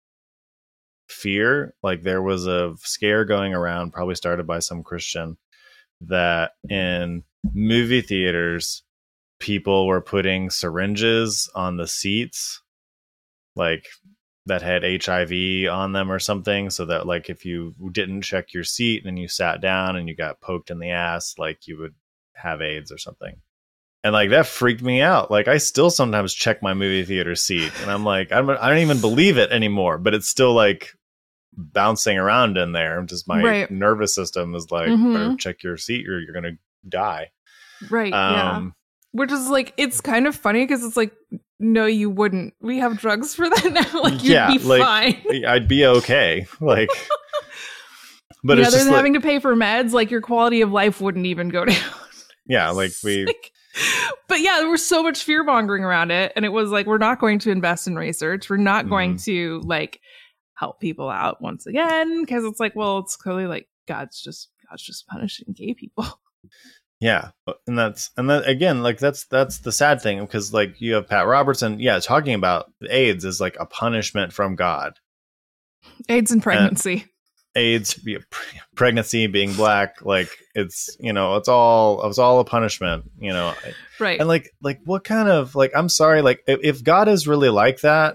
Speaker 1: fear. Like there was a scare going around probably started by some Christian that in movie theaters people were putting syringes on the seats like that had HIV on them or something so that like if you didn't check your seat and you sat down and you got poked in the ass like you would have AIDS or something. And like that freaked me out. Like I still sometimes check my movie theater seat and I'm like I don't, I don't even believe it anymore, but it's still like bouncing around in there. Just my
Speaker 2: Right.
Speaker 1: nervous system is like
Speaker 2: Mhm.
Speaker 1: check your seat or you're going to die.
Speaker 2: Right. yeah.
Speaker 1: Um
Speaker 2: Which is like it's kind of funny because it's like, no, you wouldn't. We have drugs for that now. like you'd
Speaker 1: Yeah,
Speaker 2: be
Speaker 1: like,
Speaker 2: fine.
Speaker 1: I'd be okay. Like but
Speaker 2: yeah,
Speaker 1: it's
Speaker 2: other than
Speaker 1: like,
Speaker 2: having to pay for meds, like your quality of life wouldn't even go down.
Speaker 1: yeah, like we
Speaker 2: Like- but yeah, there was so much fear mongering around it, and it was like we're not going to invest in research. We're not going
Speaker 1: Mm-hmm.
Speaker 2: to like help people out once again because it's like, well, it's clearly like God's just God's just punishing gay people.
Speaker 1: Yeah, and that's and that again, like that's that's the sad thing because like you have Pat Robertson, yeah, talking about AIDS is like a punishment from God.
Speaker 2: AIDS and pregnancy.
Speaker 1: AIDS, be- pre- pregnancy, being black, like it's you know it's all it's all a punishment, you know.
Speaker 2: right.
Speaker 1: And like like what kind of like I'm sorry, like if, if God is really like that,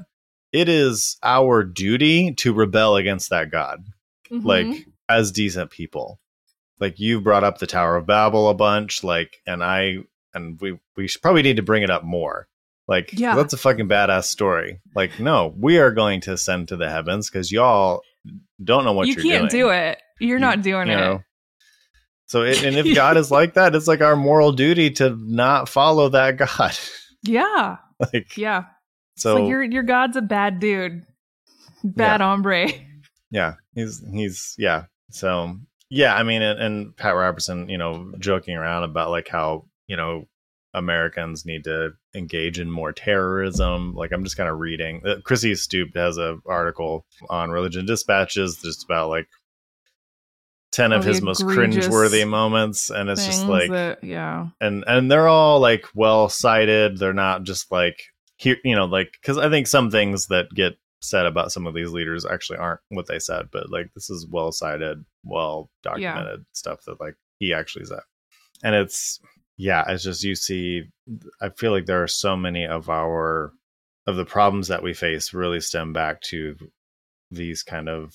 Speaker 1: it is our duty to rebel against that God.
Speaker 2: Mhm.
Speaker 1: like as decent people like you brought up the tower of babel a bunch like and i and we we should probably need to bring it up more like
Speaker 2: Yeah.
Speaker 1: that's a fucking badass story like no we are going to ascend to the heavens because y'all don't know what
Speaker 2: you can't
Speaker 1: doing
Speaker 2: do it. You're
Speaker 1: You-
Speaker 2: not doing
Speaker 1: you
Speaker 2: it.
Speaker 1: know so it, and if god is like that it's like our moral duty to not follow that god
Speaker 2: Yeah.
Speaker 1: like
Speaker 2: Yeah.
Speaker 1: so
Speaker 2: like your your God's a bad dude. Bad hombre.
Speaker 1: yeah he's he's yeah so yeah i mean and, and pat robertson you know joking around about like how you know americans need to engage in more terrorism like i'm just kind of reading uh, chrissy stroop has a article on religion dispatches just about like 10 of
Speaker 2: Oh,
Speaker 1: his most cringeworthy moments and it's just like
Speaker 2: that- yeah.
Speaker 1: and and they're all like well cited they're not just like here you know like because i think some things that get said about some of these leaders actually aren't what they said but like this is well cited well documented stuff that like he actually said and it's yeah it's just you see i feel like there are so many of our of the problems that we face really stem back to these kind of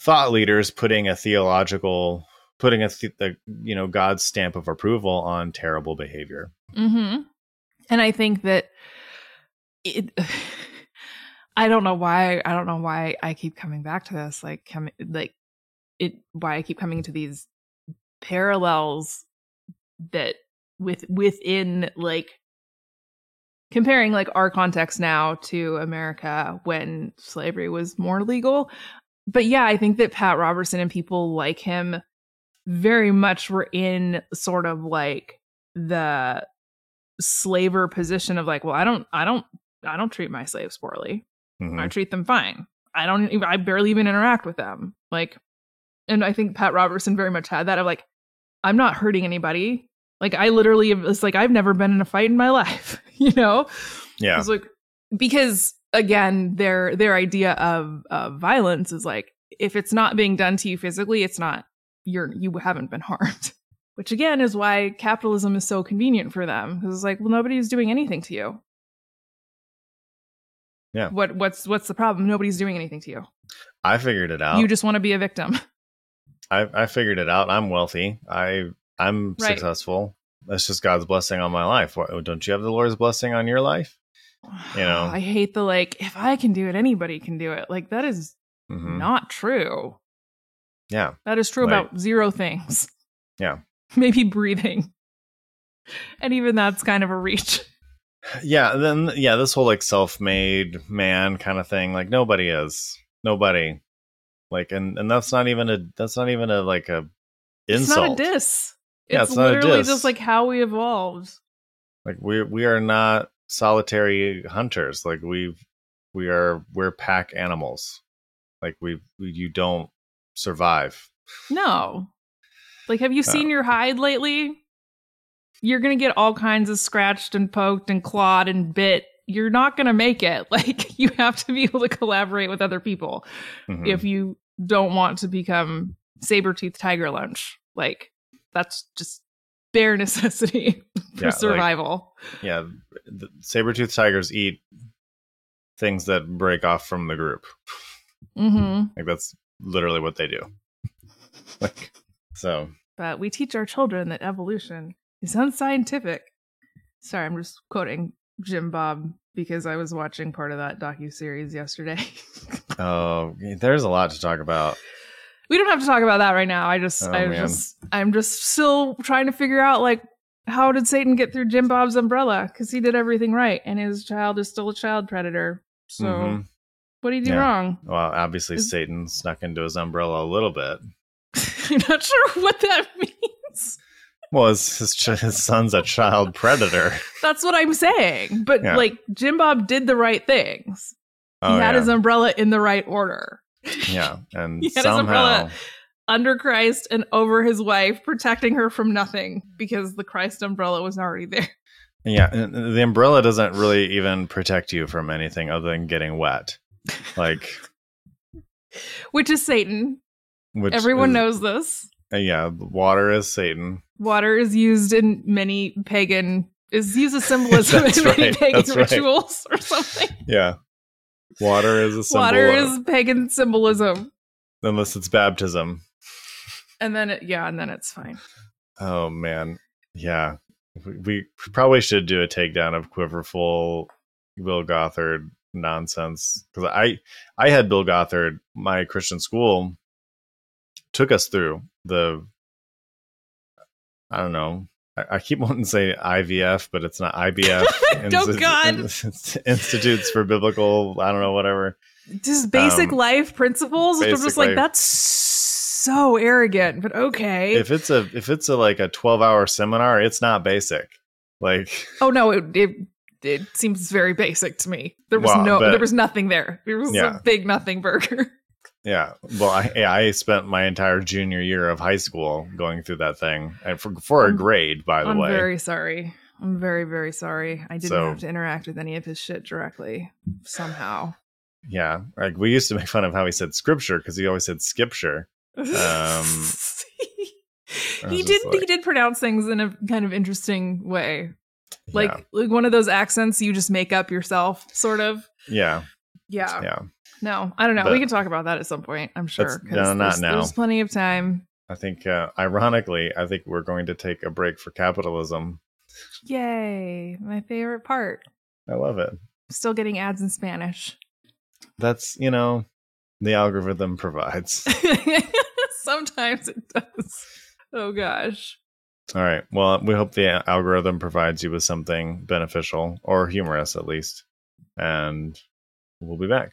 Speaker 1: thought leaders putting a theological putting a, th- a you know god's stamp of approval on terrible behavior
Speaker 2: Mm-hmm. And I think that it. I don't know why. I don't know why I keep coming back to this. Like, coming like it. Why I keep coming to these parallels that with within like comparing like our context now to America when slavery was more legal. But yeah, I think that Pat Robertson and people like him very much were in sort of like the slaver position of like, well, I don't, I don't, I don't treat my slaves poorly.
Speaker 1: Mhm.
Speaker 2: I treat them fine. I don't even, I barely even interact with them. Like, and I think Pat Robertson very much had that of like, I'm not hurting anybody. Like, I literally, it's like, I've never been in a fight in my life, you know?
Speaker 1: Yeah.
Speaker 2: It's like, because again, their, their idea of, of violence is like, if it's not being done to you physically, it's not, you're, you haven't been harmed. Which again is why capitalism is so convenient for them. Because it's like, well, nobody's doing anything to you.
Speaker 1: Yeah.
Speaker 2: What what's what's the problem? Nobody's doing anything to you.
Speaker 1: I figured it out.
Speaker 2: You just want to be a victim.
Speaker 1: I, I figured it out. I'm wealthy. I I'm
Speaker 2: Right.
Speaker 1: successful. That's just God's blessing on my life. What, don't you have the Lord's blessing on your life? You know.
Speaker 2: I hate the like, if I can do it, anybody can do it. Like that is
Speaker 1: Mhm.
Speaker 2: not true.
Speaker 1: Yeah.
Speaker 2: That is true
Speaker 1: Like-
Speaker 2: about zero things.
Speaker 1: Yeah.
Speaker 2: Maybe breathing. And even that's kind of a reach.
Speaker 1: Yeah. Then yeah, this whole like self-made man kind of thing. Like nobody is. Nobody. Like and and that's not even a that's not even a like a insult.
Speaker 2: It's not a diss.
Speaker 1: Yeah,
Speaker 2: it's,
Speaker 1: it's not a
Speaker 2: literally just like how we evolved.
Speaker 1: like we we are not solitary hunters like we we are we're pack animals like we, we you don't survive
Speaker 2: No. Like, have you
Speaker 1: Oh.
Speaker 2: seen your hide lately? You're going to get all kinds of scratched and poked and clawed and bit. You're not going to make it. Like, you have to be able to collaborate with other people
Speaker 1: Mhm.
Speaker 2: if you don't want to become saber tooth tiger lunch. Like, that's just bare necessity for
Speaker 1: Yeah, like-
Speaker 2: survival.
Speaker 1: yeah the saber-toothed tigers eat things that break off from the group
Speaker 2: hmm
Speaker 1: like that's literally what they do like so
Speaker 2: But we teach our children that evolution is unscientific. Sorry, I'm just quoting Jim Bob because I was watching part of that docu series yesterday.
Speaker 1: oh there's a lot to talk about
Speaker 2: we don't have to talk about that right now. I just,
Speaker 1: Oh,
Speaker 2: I
Speaker 1: man.
Speaker 2: just, I'm just still trying to figure out like how did Satan get through Jim Bob's umbrella? Because he did everything right, and his child is still a child predator. So
Speaker 1: Mhm.
Speaker 2: what did he do
Speaker 1: Yeah.
Speaker 2: wrong?
Speaker 1: well obviously
Speaker 2: Is-
Speaker 1: satan snuck into his umbrella a little bit
Speaker 2: I'm not sure what that means.
Speaker 1: Well his, his, his son's a child predator
Speaker 2: That's what I'm saying. But
Speaker 1: Yeah.
Speaker 2: like Jim Bob did the right things. He
Speaker 1: oh,
Speaker 2: had
Speaker 1: yeah.
Speaker 2: his umbrella in the right order.
Speaker 1: yeah and
Speaker 2: He had his umbrella under Christ and over his wife, protecting her from nothing because the Christ umbrella was already there.
Speaker 1: Yeah, the umbrella doesn't really even protect you from anything other than getting wet. Like,
Speaker 2: Which is Satan.
Speaker 1: which
Speaker 2: Everyone
Speaker 1: is-
Speaker 2: knows this.
Speaker 1: Uh, Yeah, water is Satan.
Speaker 2: Water is used in many pagan is used as symbolism in many
Speaker 1: right,
Speaker 2: pagan
Speaker 1: that's right.
Speaker 2: rituals or something.
Speaker 1: Yeah, water is a symbol.
Speaker 2: Water
Speaker 1: of-
Speaker 2: is pagan symbolism.
Speaker 1: unless it's baptism.
Speaker 2: And then it, yeah, and then it's fine.
Speaker 1: Oh man, yeah. We, we probably should do a takedown of Quiverful, Bill Gothard nonsense because I I had Bill Gothard. My Christian school took us through the. I don't know. I, I keep wanting to say IVF, but it's not IBF.
Speaker 2: Oh, God.
Speaker 1: Institutes for Biblical. I don't know. Whatever.
Speaker 2: Just basic
Speaker 1: Um,
Speaker 2: life principles. which I'm
Speaker 1: basic
Speaker 2: just like
Speaker 1: life-
Speaker 2: that's so arrogant, but okay.
Speaker 1: If it's a if it's a like a twelve hour seminar, it's not basic. Like
Speaker 2: oh no, it, it it seems very basic to me. There was
Speaker 1: Well,
Speaker 2: no,
Speaker 1: but-
Speaker 2: there was nothing there. It was
Speaker 1: Yeah.
Speaker 2: a big nothing burger.
Speaker 1: Yeah. Well, I, yeah, I spent my entire junior year of high school going through that thing, and for for a
Speaker 2: I'm-
Speaker 1: grade, by the way.
Speaker 2: I'm very sorry. I'm very very sorry. I didn't
Speaker 1: So-
Speaker 2: have to interact with any of his shit directly somehow.
Speaker 1: yeah, like we used to make fun of how he said scripture because he always said skipture. Um,
Speaker 2: he did
Speaker 1: like-
Speaker 2: he did pronounce things in a kind of interesting way. Like
Speaker 1: yeah,
Speaker 2: like one of those accents you just make up yourself, sort of.
Speaker 1: yeah,
Speaker 2: Yeah.
Speaker 1: yeah.
Speaker 2: No, I don't know.
Speaker 1: But-
Speaker 2: we can talk about that at some point. I'm sure.
Speaker 1: No, not
Speaker 2: there's,
Speaker 1: now.
Speaker 2: There's plenty of time.
Speaker 1: I think, uh, ironically, I think we're going to take a break for capitalism.
Speaker 2: Yay! My favorite part.
Speaker 1: I love it.
Speaker 2: Still getting ads in Spanish.
Speaker 1: That's you know, the algorithm provides.
Speaker 2: Sometimes it does. Oh gosh.
Speaker 1: All right. Well, we hope the algorithm provides you with something beneficial or humorous at least, and we'll be back.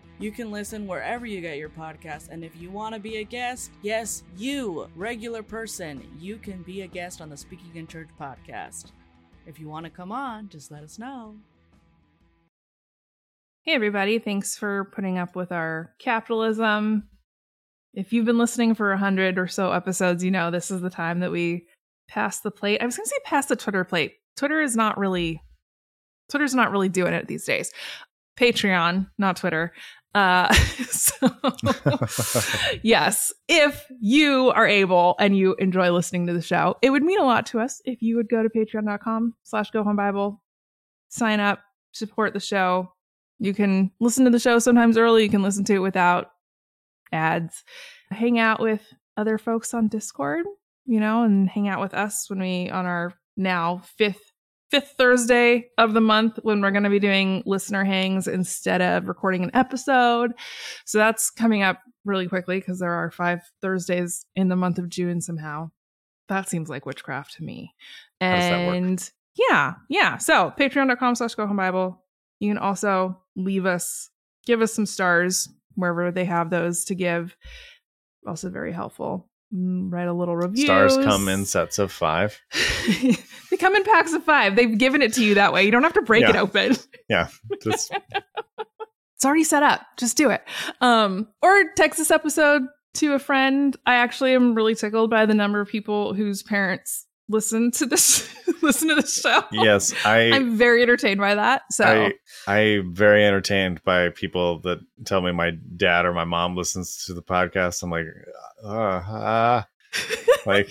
Speaker 3: You can listen wherever you get your podcast, and if you want to be a guest, yes, you, regular person, you can be a guest on the Speaking in Church podcast. If you want to come on, just let us know.
Speaker 2: Hey, everybody. Thanks for putting up with our capitalism. If you've been listening for a hundred or so episodes, you know this is the time that we pass the plate. I was going to say pass the Twitter plate. Twitter is not really, Twitter's not really doing it these days. Patreon, not Twitter. Uh, so yes, if you are able and you enjoy listening to the show, it would mean a lot to us if you would go to patreon.com slash go home Bible, sign up, support the show. You can listen to the show sometimes early. You can listen to it without ads. Hang out with other folks on Discord, you know, and hang out with us when we on our now fifth fifth Thursday of the month when we're going to be doing listener hangs instead of recording an episode. So that's coming up really quickly because there are five Thursdays in the month of June somehow. That seems like witchcraft to me. And yeah, yeah. So patreon.com slash go home Bible. You can also leave us, give us some stars wherever they have those to give. Also very helpful. Mm, Write a little review.
Speaker 1: Stars come in sets of five.
Speaker 2: they come in packs of five. They've given it to you that way. You don't have to break it open.
Speaker 1: Yeah, just
Speaker 2: It's already set up. Just do it. Um, or text this episode to a friend. I actually am really tickled by the number of people whose parents listen to this listen to the show.
Speaker 1: yes. I
Speaker 2: I'm very entertained by that. So
Speaker 1: I I'm very entertained by people that tell me my dad or my mom listens to the podcast. I'm like, uh, uh, like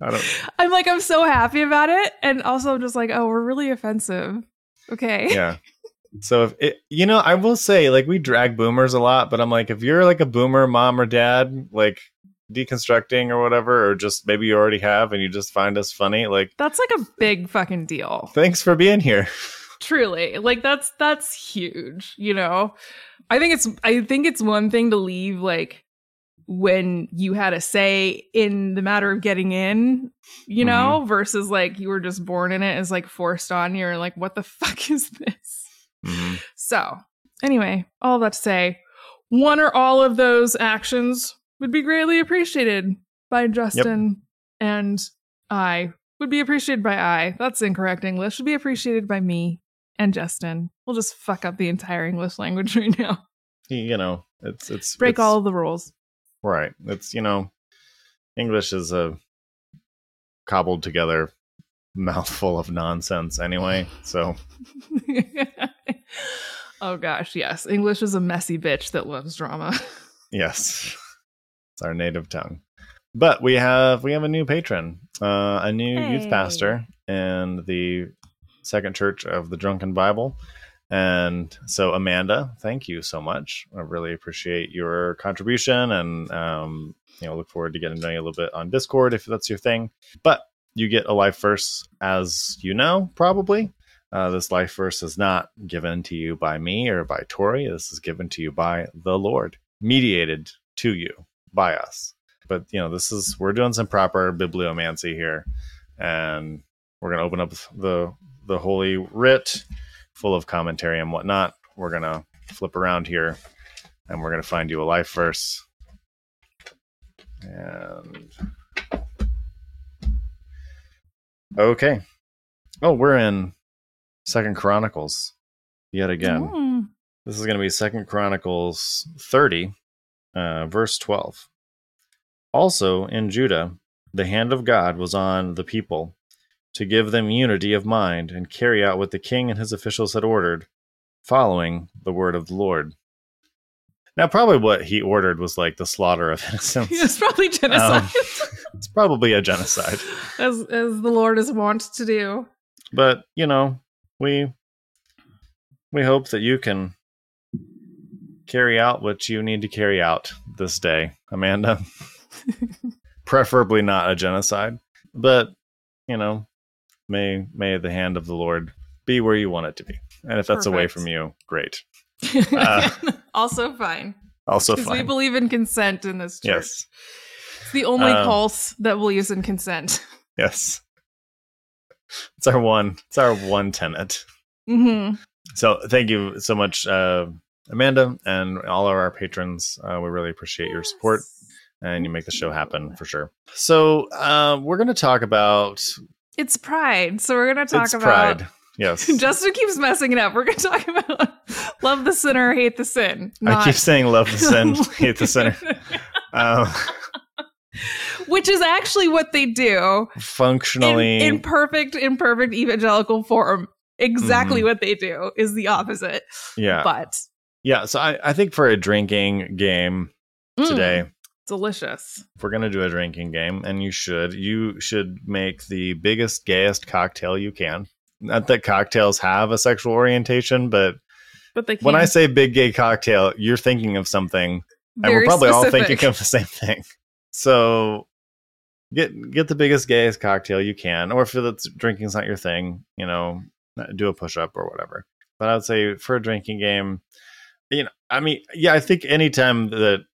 Speaker 1: I don't.
Speaker 2: I'm like, I'm so happy about it. And also I'm just like, oh, we're really offensive. Okay.
Speaker 1: Yeah. So if it, you know, I will say like we drag boomers a lot, but I'm like, if you're like a boomer mom or dad, like deconstructing or whatever, or just maybe you already have and you just find us funny, like
Speaker 2: That's like a big fucking deal.
Speaker 1: thanks for being here.
Speaker 2: Truly. Like that's that's huge, you know. I think it's I think it's one thing to leave like when you had a say in the matter of getting in, you know, versus like you were just born in it as like forced on you or like what the fuck is this?
Speaker 1: Mhm.
Speaker 2: So, anyway, all that to say, one or all of those actions would be greatly appreciated by Justin, and I would be appreciated by I. That's incorrect English. Should be appreciated by me and Justin. We'll just fuck up the entire English language right now.
Speaker 1: You know, it's it's
Speaker 2: Break
Speaker 1: it's-
Speaker 2: all the rules.
Speaker 1: Right. It's, you know, English is a cobbled together mouthful of nonsense anyway. So,
Speaker 2: oh gosh, yes. English is a messy bitch that loves drama.
Speaker 1: yes. It's our native tongue. But we have we have a new patron, uh, a new youth pastor in the Second Church of the Drunken Bible. And so, Amanda, thank you so much. I really appreciate your contribution, and um, you know, look forward to getting to know you a little bit on Discord if that's your thing. But you get a life verse, as you know, probably. Uh, this life verse is not given to you by me or by Tori. This is given to you by the Lord, mediated to you by us. But you know, this is we're doing some proper bibliomancy here, and we're gonna open up the the holy writ, full of commentary and whatnot. We're gonna flip around here, and we're gonna find you a life verse. And okay, oh, we're in Second Chronicles yet again.
Speaker 2: Mm.
Speaker 1: This is going to be Second Chronicles 30, uh, verse 12. Also in Judah, the hand of God was on the people to give them unity of mind and carry out what the king and his officials had ordered, following the word of the Lord. Now, probably what he ordered was like the slaughter of innocents.
Speaker 2: It's probably genocide,
Speaker 1: Um, it's probably a genocide.
Speaker 2: as as the Lord is wont to do.
Speaker 1: but you know we we hope that you can carry out what you need to carry out this day amanda preferably not a genocide but you know may may the hand of the lord be where you want it to be and if that's away from you great Uh,
Speaker 2: also fine.
Speaker 1: also
Speaker 2: fine. We believe in consent in this church.
Speaker 1: yes
Speaker 2: It's the only
Speaker 1: Um,
Speaker 2: pulse that believes in consent.
Speaker 1: Yes. It's our one. It's our one tenet.
Speaker 2: hmm
Speaker 1: So thank you so much, uh, Amanda, and all of our patrons. Uh, we really appreciate your support, and you make the show happen for sure. So uh, we're going to talk about
Speaker 2: It's pride. So we're going to talk
Speaker 1: it's
Speaker 2: about.
Speaker 1: pride. Yes,
Speaker 2: Justin keeps messing it up. We're going to talk about love the sinner, hate the sin.
Speaker 1: I keep saying love the sin, hate the sinner. Um,
Speaker 2: Which is actually what they do
Speaker 1: functionally,
Speaker 2: in perfect, in perfect evangelical form. Exactly
Speaker 1: Mhm.
Speaker 2: what they do is the opposite.
Speaker 1: yeah,
Speaker 2: But
Speaker 1: yeah. So I, I think for a drinking game
Speaker 2: mm,
Speaker 1: today,
Speaker 2: delicious.
Speaker 1: if we're gonna do a drinking game, and you should, you should make the biggest, gayest cocktail you can. Not that cocktails have a sexual orientation, but
Speaker 2: But they
Speaker 1: when I say big gay cocktail, you're thinking of something, and
Speaker 2: Very
Speaker 1: we're probably all thinking of the same thing. So get get the biggest gayest cocktail you can, or if it's drinking's not your thing, you know, do a push up or whatever. But I would say for a drinking game, you know, I mean, yeah, I think anytime that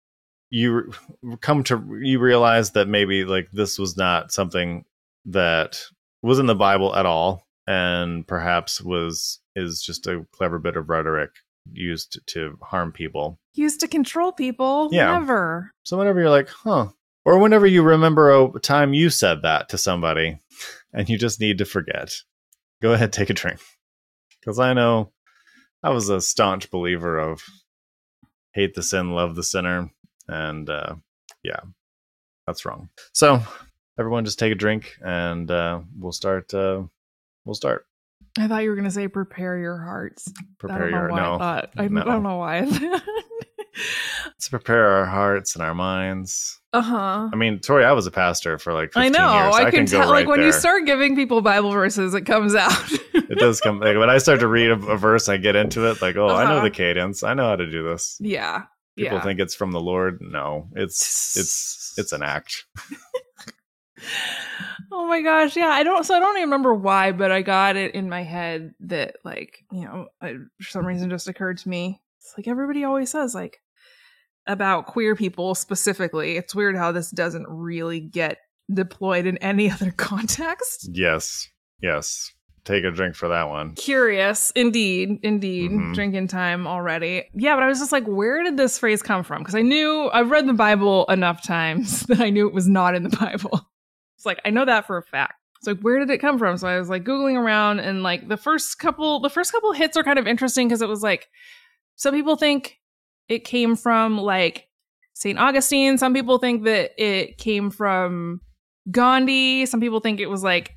Speaker 1: you come to you realize that maybe like this was not something that was in the Bible at all, and perhaps was is just a clever bit of rhetoric used to harm people.
Speaker 2: used to control people.
Speaker 1: Yeah.
Speaker 2: Never.
Speaker 1: So whenever you're like, huh, or whenever you remember a time you said that to somebody and you just need to forget, go ahead, take a drink. Because I know I was a staunch believer of hate the sin, love the sinner. And uh, yeah, that's wrong. So everyone just take a drink and uh, we'll start. Uh, we'll start.
Speaker 2: I thought you were going to say prepare your hearts. I
Speaker 1: Prepare your
Speaker 2: I
Speaker 1: no.
Speaker 2: thought. I
Speaker 1: no.
Speaker 2: don't know why.
Speaker 1: Let's prepare our hearts and our minds.
Speaker 2: uh huh.
Speaker 1: I mean, Tori, I was a pastor for like 15
Speaker 2: I know.
Speaker 1: years.
Speaker 2: I,
Speaker 1: can,
Speaker 2: can tell.
Speaker 1: right
Speaker 2: like when
Speaker 1: there.
Speaker 2: you start giving people Bible verses, it comes out.
Speaker 1: it does come like when I start to read a, a verse, I get into it. Like, oh, I know
Speaker 2: Uh-huh.
Speaker 1: the cadence. I know how to do this.
Speaker 2: yeah.
Speaker 1: People
Speaker 2: yeah.
Speaker 1: think it's from the Lord. No, it's it's it's an act.
Speaker 2: Oh my gosh, yeah. I don't. So I don't even remember why, but I got it in my head that like you know, I, for some reason, just occurred to me. It's like everybody always says like about queer people specifically. It's weird how this doesn't really get deployed in any other context.
Speaker 1: Yes, yes. Take a drink for that one.
Speaker 2: Curious, indeed, indeed.
Speaker 1: Mhm.
Speaker 2: Drinking time already. Yeah, but I was just like, where did this phrase come from? Because I knew I've read the Bible enough times that I knew it was not in the Bible. It's like I know that for a fact. So like, where did it come from? So I was like googling around, and like the first couple, the first couple hits are kind of interesting because it was like some people think it came from like Saint Augustine. Some people think that it came from Gandhi. Some people think it was like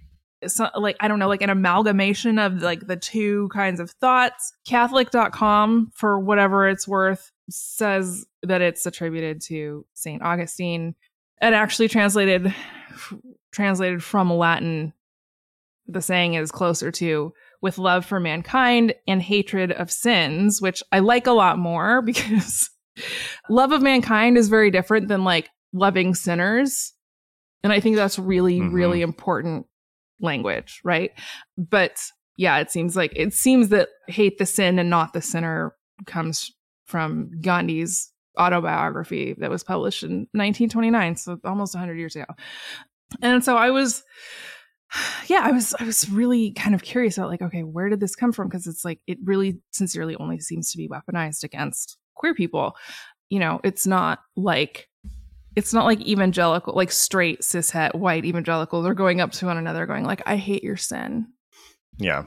Speaker 2: so, like I don't know, like an amalgamation of like the two kinds of thoughts. Catholic.com, for whatever it's worth, says that it's attributed to Saint Augustine. And actually translated translated from Latin, the saying is closer to with love for mankind and hatred of sins, which I like a lot more because love of mankind is very different than like loving sinners. And I think that's really,
Speaker 1: Mhm.
Speaker 2: really important language, right? But yeah, it seems like it seems that hate the sin and not the sinner comes from Gandhi's autobiography that was published in 1929, so almost 100 years ago. And so I was yeah, I was I was really kind of curious about like okay, where did this come from because it's like it really sincerely only seems to be weaponized against queer people. You know, it's not like it's not like evangelical, like straight cishet white evangelicals are going up to one another going like I hate your sin.
Speaker 1: Yeah.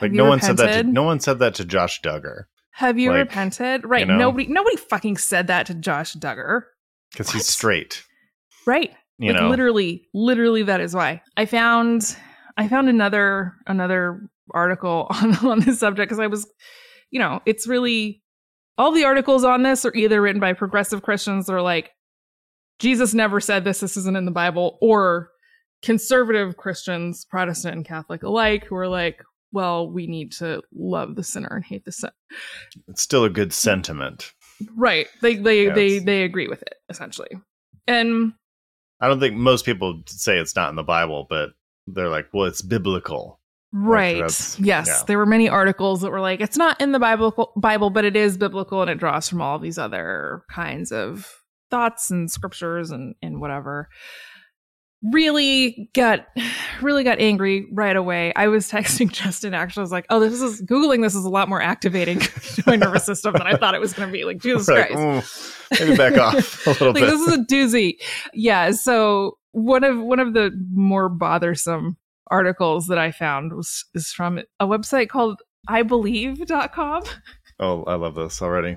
Speaker 1: Like
Speaker 2: you
Speaker 1: no one said that. To, no one said that to Josh Duggar
Speaker 2: Have you
Speaker 1: Like,
Speaker 2: repented? Right.
Speaker 1: know?
Speaker 2: Nobody nobody fucking said that to Josh Duggar.
Speaker 1: because he's straight.
Speaker 2: Right.
Speaker 1: You
Speaker 2: like
Speaker 1: know.
Speaker 2: literally literally that is why i found i found another another article on on this subject because i was you know it's really all the articles on this are either written by progressive christians or like jesus never said this this isn't in the bible or conservative christians protestant and catholic alike who are like well we need to love the sinner and hate the sin
Speaker 1: It's still a good sentiment.
Speaker 2: right they they they
Speaker 1: Yes.
Speaker 2: they agree with it essentially and
Speaker 1: I don't think most people say it's not in the Bible, but they're like, well, it's biblical.
Speaker 2: Right. yes.
Speaker 1: yeah.
Speaker 2: There were many articles that were like, it's not in the Bible, Bible, but it is biblical and it draws from all these other kinds of thoughts and scriptures and and whatever really got really got angry right away. I was texting Justin actually I was like, "Oh, this is googling this is a lot more activating to my nervous system than I thought it was going to be." Like, Jesus
Speaker 1: Like,
Speaker 2: Christ.
Speaker 1: "Ooh, maybe back off a little
Speaker 2: like
Speaker 1: bit.
Speaker 2: this is a doozy. Yeah, so one of one of the more bothersome articles that I found was is from a website called I ibelieve.com.
Speaker 1: oh, I love this already.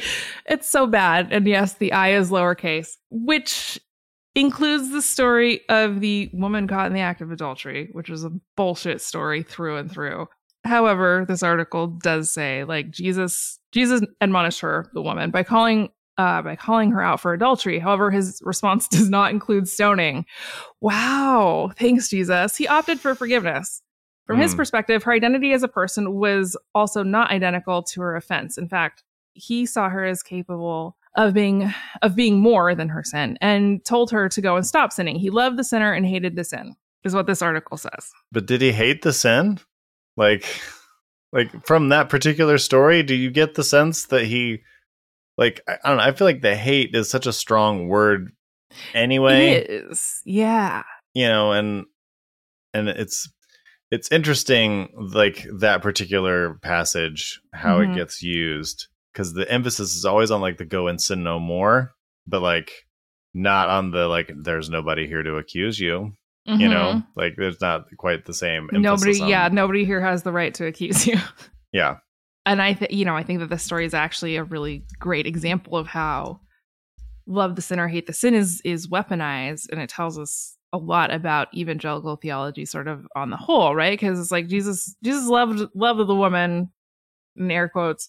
Speaker 2: It's so bad. And yes, the I is lowercase, which includes the story of the woman caught in the act of adultery, which was a bullshit story through and through. However, this article does say like Jesus Jesus admonished her, the woman, by calling uh, by calling her out for adultery. However, his response does not include stoning. Wow, thanks Jesus. He opted for forgiveness. From his
Speaker 1: Hmm.
Speaker 2: perspective, her identity as a person was also not identical to her offense. In fact, he saw her as capable of being of being more than her sin and told her to go and stop sinning. He loved the sinner and hated the sin. Is what this article says.
Speaker 1: But did he hate the sin? Like, like from that particular story, do you get the sense that he, like, I, I don't know. I feel like the hate is such a strong word, anyway.
Speaker 2: It is. Yeah.
Speaker 1: You know, and and it's it's interesting, like that particular passage, how
Speaker 2: Mhm.
Speaker 1: it gets used, because the emphasis is always on like the go and sin no more, but like not on the like there's nobody here to accuse you. You know, mm-hmm. like there's not quite the same.
Speaker 2: Nobody.
Speaker 1: on-
Speaker 2: Yeah, nobody here has the right to accuse you.
Speaker 1: yeah.
Speaker 2: and I, th- you know, I think that this story is actually a really great example of how love the sinner, hate the sin is is weaponized, and it tells us a lot about evangelical theology, sort of on the whole, right? Because it's like Jesus, Jesus loved loved the woman, in air quotes,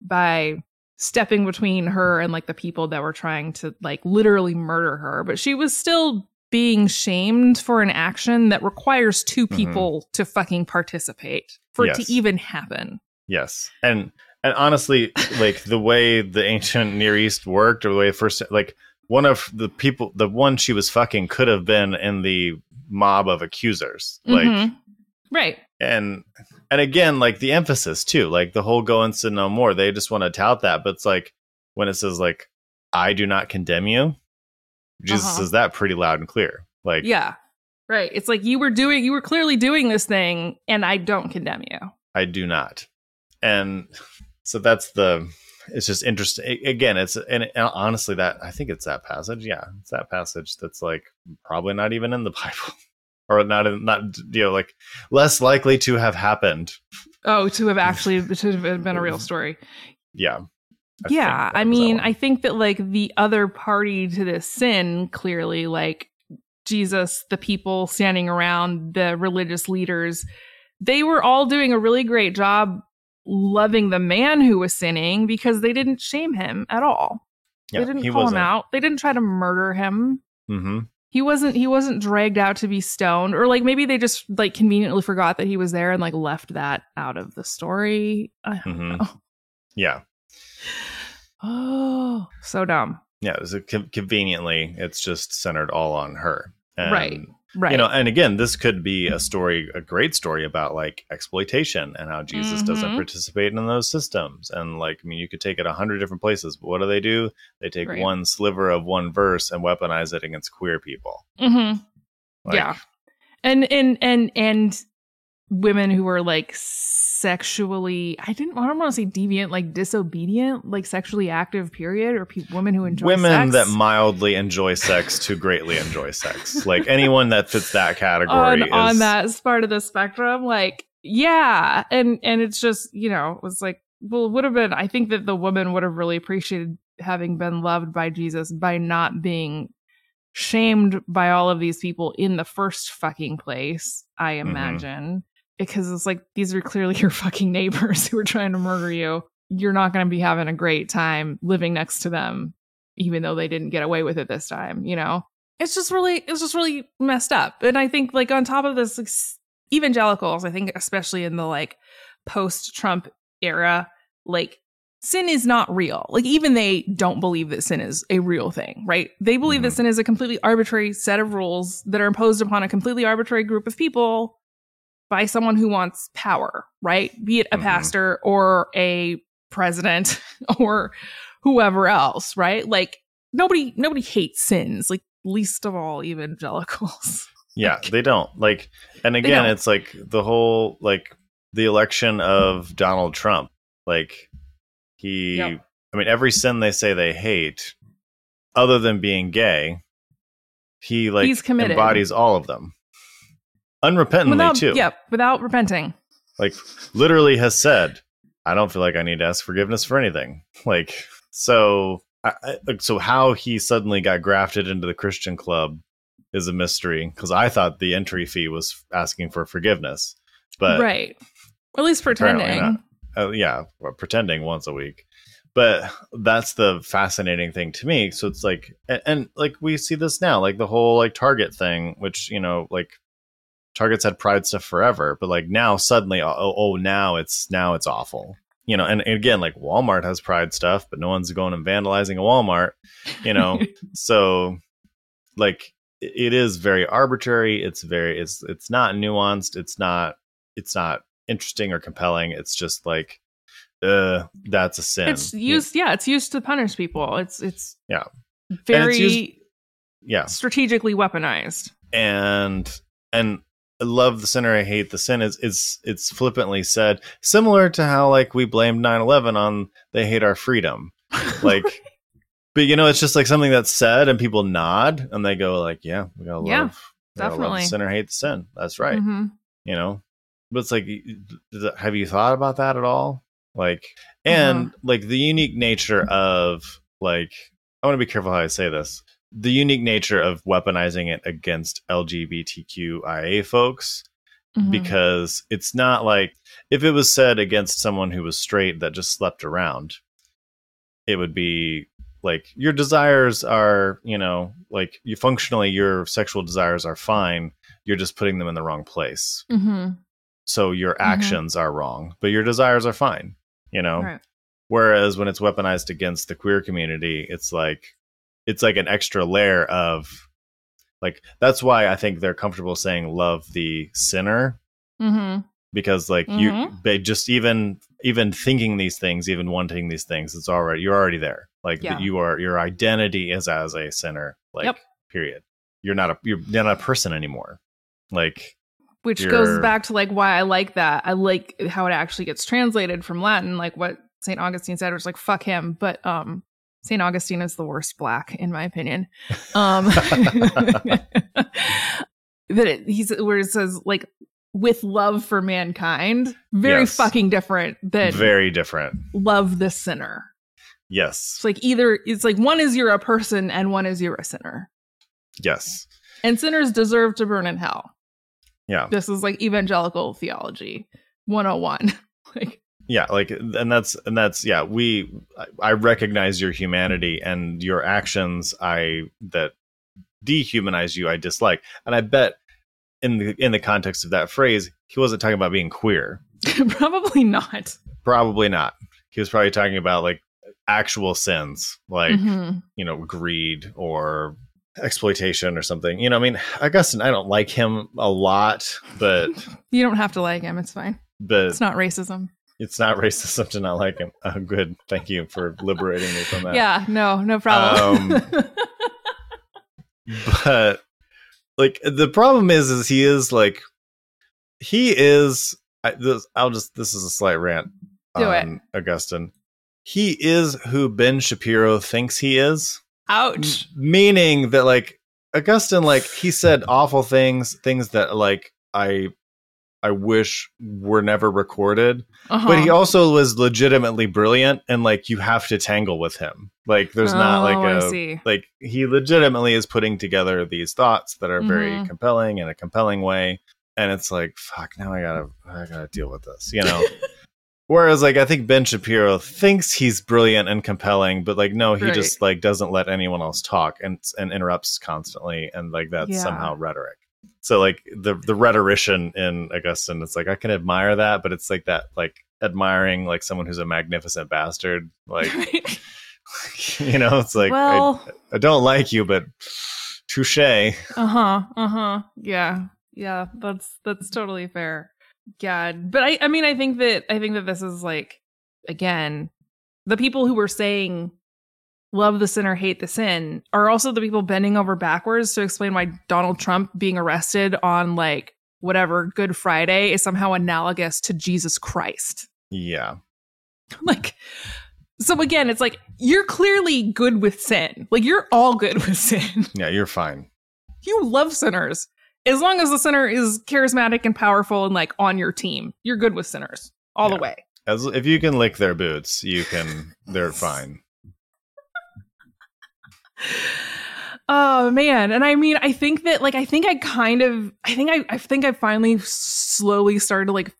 Speaker 2: by stepping between her and like the people that were trying to like literally murder her, but she was still being shamed for an action that requires two
Speaker 1: Mhm.
Speaker 2: people to fucking participate for it to even happen.
Speaker 1: Yes, and and honestly, like the way the ancient Near East worked, or the way first, like one of the people, the one she was fucking, could have been in the mob of accusers, like,
Speaker 2: Mhm. right.
Speaker 1: And and again, like the emphasis too, like the whole go and sin no more. They just want to tout that, but it's like when it says like, "I do not condemn you," Jesus
Speaker 2: Uh-huh.
Speaker 1: says that pretty loud and clear. Like,
Speaker 2: Yeah. Right. It's like you were doing, you were clearly doing this thing, and I don't condemn you.
Speaker 1: I do not. And so that's the it's just interesting again it's and honestly that I think it's that passage yeah it's that passage that's like probably not even in the Bible or not in, not you know like less likely to have happened
Speaker 2: Oh, to have actually to have been a real story.
Speaker 1: yeah I
Speaker 2: yeah. I mean. I think that like the other party to this sin clearly, like Jesus, the people standing around, the religious leaders, they were all doing a really great job loving the man who was sinning because they didn't shame him at all.
Speaker 1: yeah
Speaker 2: they didn't call him
Speaker 1: wasn't
Speaker 2: out. They didn't try to murder him.
Speaker 1: hmm
Speaker 2: he wasn't he wasn't dragged out to be stoned or like maybe they just like conveniently forgot that he was there and like left that out of the story I don't
Speaker 1: Mhm.
Speaker 2: know.
Speaker 1: yeah
Speaker 2: oh so dumb
Speaker 1: yeah it was a, con- conveniently it's just centered all on her and,
Speaker 2: Right. Right
Speaker 1: you know and again this could be a story a great story about like exploitation and how jesus doesn't
Speaker 2: Mhm.
Speaker 1: participate in those systems and like i mean you could take it a hundred different places but what do they do they take
Speaker 2: Right.
Speaker 1: one sliver of one verse and weaponize it against queer people
Speaker 2: Mm-hmm.
Speaker 1: Like,
Speaker 2: yeah and and and and women who were like sexually i didn't i don't want to say deviant like disobedient like sexually active period or pe- women who enjoy
Speaker 1: women
Speaker 2: sex.
Speaker 1: that mildly enjoy sex to greatly enjoy sex like anyone that fits that category
Speaker 2: on,
Speaker 1: is
Speaker 2: on that part of the spectrum like yeah and and it's just you know it was like well it would have been i think that the woman would have really appreciated having been loved by jesus by not being shamed by all of these people in the first fucking place i
Speaker 1: Mm-hmm.
Speaker 2: Imagine because it's like these are clearly your fucking neighbors who are trying to murder you. You're not going to be having a great time living next to them even though they didn't get away with it this time you know? It's just really it's just really messed up. And i think like on top of this like, evangelicals i think especially in the like post trump era like sin is not real. Like even they don't believe that sin is a real thing right? They believe that
Speaker 1: Mhm.
Speaker 2: sin is a completely arbitrary set of rules that are imposed upon a completely arbitrary group of people by someone who wants power right be it a
Speaker 1: Mhm.
Speaker 2: pastor or a president or whoever else right like nobody nobody hates sins, like least of all evangelicals.
Speaker 1: Yeah, they don't. Like and again, it's like the whole like the election of Donald Trump. Like he
Speaker 2: Yep.
Speaker 1: I mean every sin they say they hate other than being gay, he like
Speaker 2: He's committed.
Speaker 1: embodies all of them. Unrepentantly
Speaker 2: without
Speaker 1: too.
Speaker 2: yeah, without repenting.
Speaker 1: like literally has said i don't feel like i need to ask forgiveness for anything like so I, so how he suddenly got grafted into the christian club is a mystery because i thought the entry fee was asking for forgiveness but
Speaker 2: right. At least pretending.
Speaker 1: uh, yeah well, pretending once a week but that's the fascinating thing to me so it's like and, and like we see this now like the whole like target thing which you know like target's had pride stuff forever but like now suddenly oh, oh now it's now it's awful. You know and, and again like walmart has pride stuff but no one's going and vandalizing a walmart you know? So like it- is very arbitrary. It's very it's it's not nuanced. It's not it's not interesting or compelling. It's just like uh that's a sin.
Speaker 2: It's used yeah, it's used to punish people. It's it's
Speaker 1: Yeah.
Speaker 2: Very
Speaker 1: used- yeah.
Speaker 2: strategically weaponized.
Speaker 1: and and I love the sinner I hate the sin is is it's flippantly said similar to how like we blamed 9/11 on they hate our freedom like but you know it's just like something that's said and people nod and they go like yeah we gotta love
Speaker 2: Yeah,
Speaker 1: we gotta love
Speaker 2: definitely.
Speaker 1: the sinner hate the sin that's right
Speaker 2: Mhm.
Speaker 1: you know but it's like have you thought about that at all like and
Speaker 2: Uh-huh.
Speaker 1: like the unique nature of like i want to be careful how i say this the unique nature of weaponizing it against lgbtqia folks
Speaker 2: Mhm.
Speaker 1: because it's not like if it was said against someone who was straight that just slept around it would be like your desires are you know like you functionally your sexual desires are fine you're just putting them in the wrong place
Speaker 2: Mhm.
Speaker 1: so your actions are wrong but your desires are fine you know
Speaker 2: Right.
Speaker 1: whereas when it's weaponized against the queer community it's like it's like an extra layer of like that's why i think they're comfortable saying love the sinner
Speaker 2: Mhm.
Speaker 1: because like you
Speaker 2: Mhm.
Speaker 1: they just even even thinking these things even wanting these things it's already you're already there like
Speaker 2: Yeah.
Speaker 1: you are your identity is as a sinner like
Speaker 2: Yep.
Speaker 1: period you're not a you're not a person anymore like
Speaker 2: Which
Speaker 1: You're-
Speaker 2: goes back to like why I like that. I like how it actually gets translated from Latin, like what St. Augustine said, was like fuck him. But um St. Augustine is the worst black, in my opinion. Um that it, he's where it says like with love for mankind, very
Speaker 1: Yes.
Speaker 2: fucking different than
Speaker 1: very different
Speaker 2: love the sinner.
Speaker 1: yes
Speaker 2: It's like either it's like one is you're a person and one is you're a sinner.
Speaker 1: yes
Speaker 2: And sinners deserve to burn in hell.
Speaker 1: yeah
Speaker 2: This is like evangelical theology 101. like
Speaker 1: yeah like and that's and that's yeah we I- recognize your humanity and your actions i that dehumanize you i dislike and i bet in the in the context of that phrase he wasn't talking about being queer
Speaker 2: probably not.
Speaker 1: probably not he was probably talking about like actual sins like
Speaker 2: Mhm.
Speaker 1: you know greed or exploitation or something you know i mean augustine i don't like him a lot but
Speaker 2: You don't have to like him. It's fine.
Speaker 1: but
Speaker 2: It's not racism.
Speaker 1: It's not racist to not like him oh good thank you for liberating me from that
Speaker 2: Yeah, no, no problem.
Speaker 1: Um, but like the problem is is he is like he is I, this i'll just this is a slight rant
Speaker 2: Do it.
Speaker 1: on augustine he is who ben shapiro thinks he is
Speaker 2: Ouch.
Speaker 1: meaning that like augustine like he said awful things things that like i i wish were never recorded
Speaker 2: Uh-huh.
Speaker 1: but he also was legitimately brilliant and like you have to tangle with him like there's not
Speaker 2: Oh,
Speaker 1: like
Speaker 2: I
Speaker 1: a like he legitimately is putting together these thoughts that are very
Speaker 2: Mhm.
Speaker 1: compelling in a compelling way and it's like fuck now i gotta i gotta deal with this you know whereas like i think ben shapiro thinks he's brilliant and compelling but like no he
Speaker 2: Right.
Speaker 1: just like doesn't let anyone else talk and and interrupts constantly and like that's
Speaker 2: Yeah.
Speaker 1: somehow rhetoric so like the the rhetorician in augustine it's like i can admire that but it's like that like admiring like someone who's a magnificent bastard like you know it's like I- I don't like you, but touche.
Speaker 2: uh huh, uh huh. Yeah, yeah. That's that's totally fair. God, but I, I mean, I think that I think that this is like again, the people who were saying love the sinner, hate the sin are also the people bending over backwards to explain why Donald Trump being arrested on like whatever Good Friday is somehow analogous to Jesus Christ.
Speaker 1: Yeah.
Speaker 2: like so again, it's like you're clearly good with sin. Like you're all good with sin.
Speaker 1: Yeah, you're fine.
Speaker 2: You love sinners. As long as the sinner is charismatic and powerful and like on your team, you're good with sinners all
Speaker 1: Yeah.
Speaker 2: the way.
Speaker 1: As if you can lick their boots, you can they're fine.
Speaker 2: Oh man. And I mean, I think that like I think I kind of I think I I think I finally slowly started to like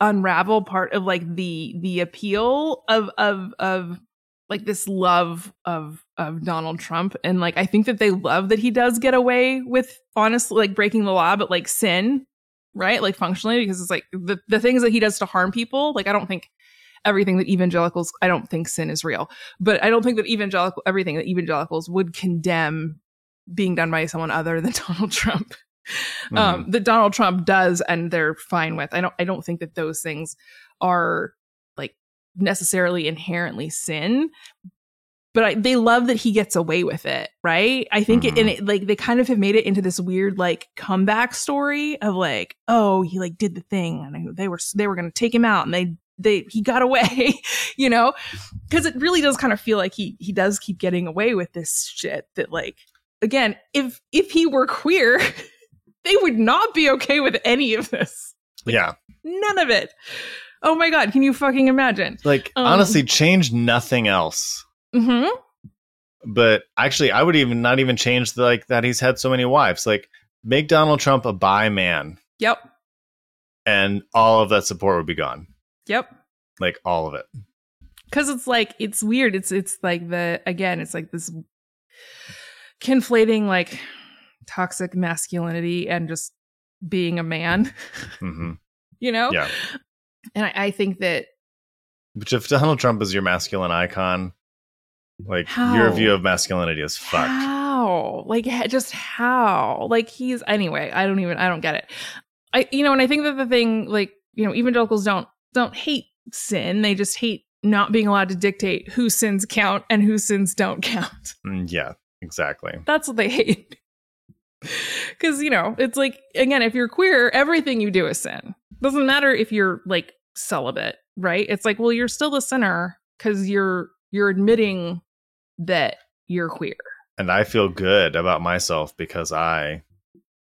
Speaker 2: unravel part of like the the appeal of of of like this love of of Donald Trump and like I think that they love that he does get away with honestly like breaking the law but like sin, right? Like functionally because it's like the the things that he does to harm people, like I don't think everything that evangelicals I don't think sin is real but I don't think that evangelical everything that evangelicals would condemn being done by someone other than Donald Trump. Um, that Donald Trump does, and they're fine with. I don't. I don't think that those things are like necessarily inherently sin, but I, they love that he gets away with it, right? I think it, and it like they kind of have made it into this weird like comeback story of like, oh, he like did the thing, and they were they were going to take him out, and they they he got away, you know, because it really does kind of feel like he he does keep getting away with this shit that like again, if if he were queer, they would not be okay with any of this.
Speaker 1: yeah.
Speaker 2: None of it. Oh my god, can you fucking imagine?
Speaker 1: Like
Speaker 2: Um,
Speaker 1: honestly, change nothing else.
Speaker 2: Mm-hmm.
Speaker 1: But actually, I would even not even change the, like that he's had so many wives. Like make Donald Trump a bi man,
Speaker 2: Yep.
Speaker 1: and all of that support would be gone.
Speaker 2: Yep.
Speaker 1: Like all of it.
Speaker 2: Cause it's like it's weird. It's it's like the again, it's like this conflating like toxic masculinity and just being a man,
Speaker 1: hmm
Speaker 2: you know?
Speaker 1: Yeah.
Speaker 2: And I, I think that
Speaker 1: Which if Donald Trump is your masculine icon, like
Speaker 2: How?
Speaker 1: your view of masculinity is fucked.
Speaker 2: How? Like just how? Like he's anyway, I don't even I don't get it. I you know, and I think that the thing like, you know, evangelicals don't don't hate sin. They just hate not being allowed to dictate whose sins count and whose sins don't count.
Speaker 1: Mm, yeah, exactly.
Speaker 2: That's what they hate. Cuz you know, it's like again, if you're queer, everything you do is sin. Doesn't matter if you're like celibate, right? It's like, well, you're still a sinner cuz you're you're admitting that you're queer.
Speaker 1: And I feel good about myself because I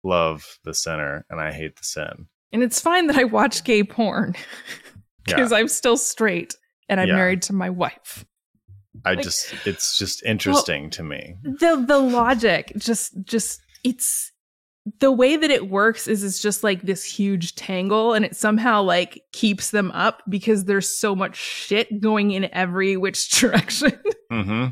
Speaker 1: love the sinner and I hate the sin.
Speaker 2: And it's fine that I watch gay porn
Speaker 1: Yeah.
Speaker 2: because I'm still straight and I'm
Speaker 1: Yeah.
Speaker 2: married to my wife.
Speaker 1: I
Speaker 2: Like-
Speaker 1: just it's just interesting to me.
Speaker 2: The the logic just just it's the way that it works is it's just like this huge tangle and it somehow like keeps them up because there's so much shit going in every which direction.
Speaker 1: hmm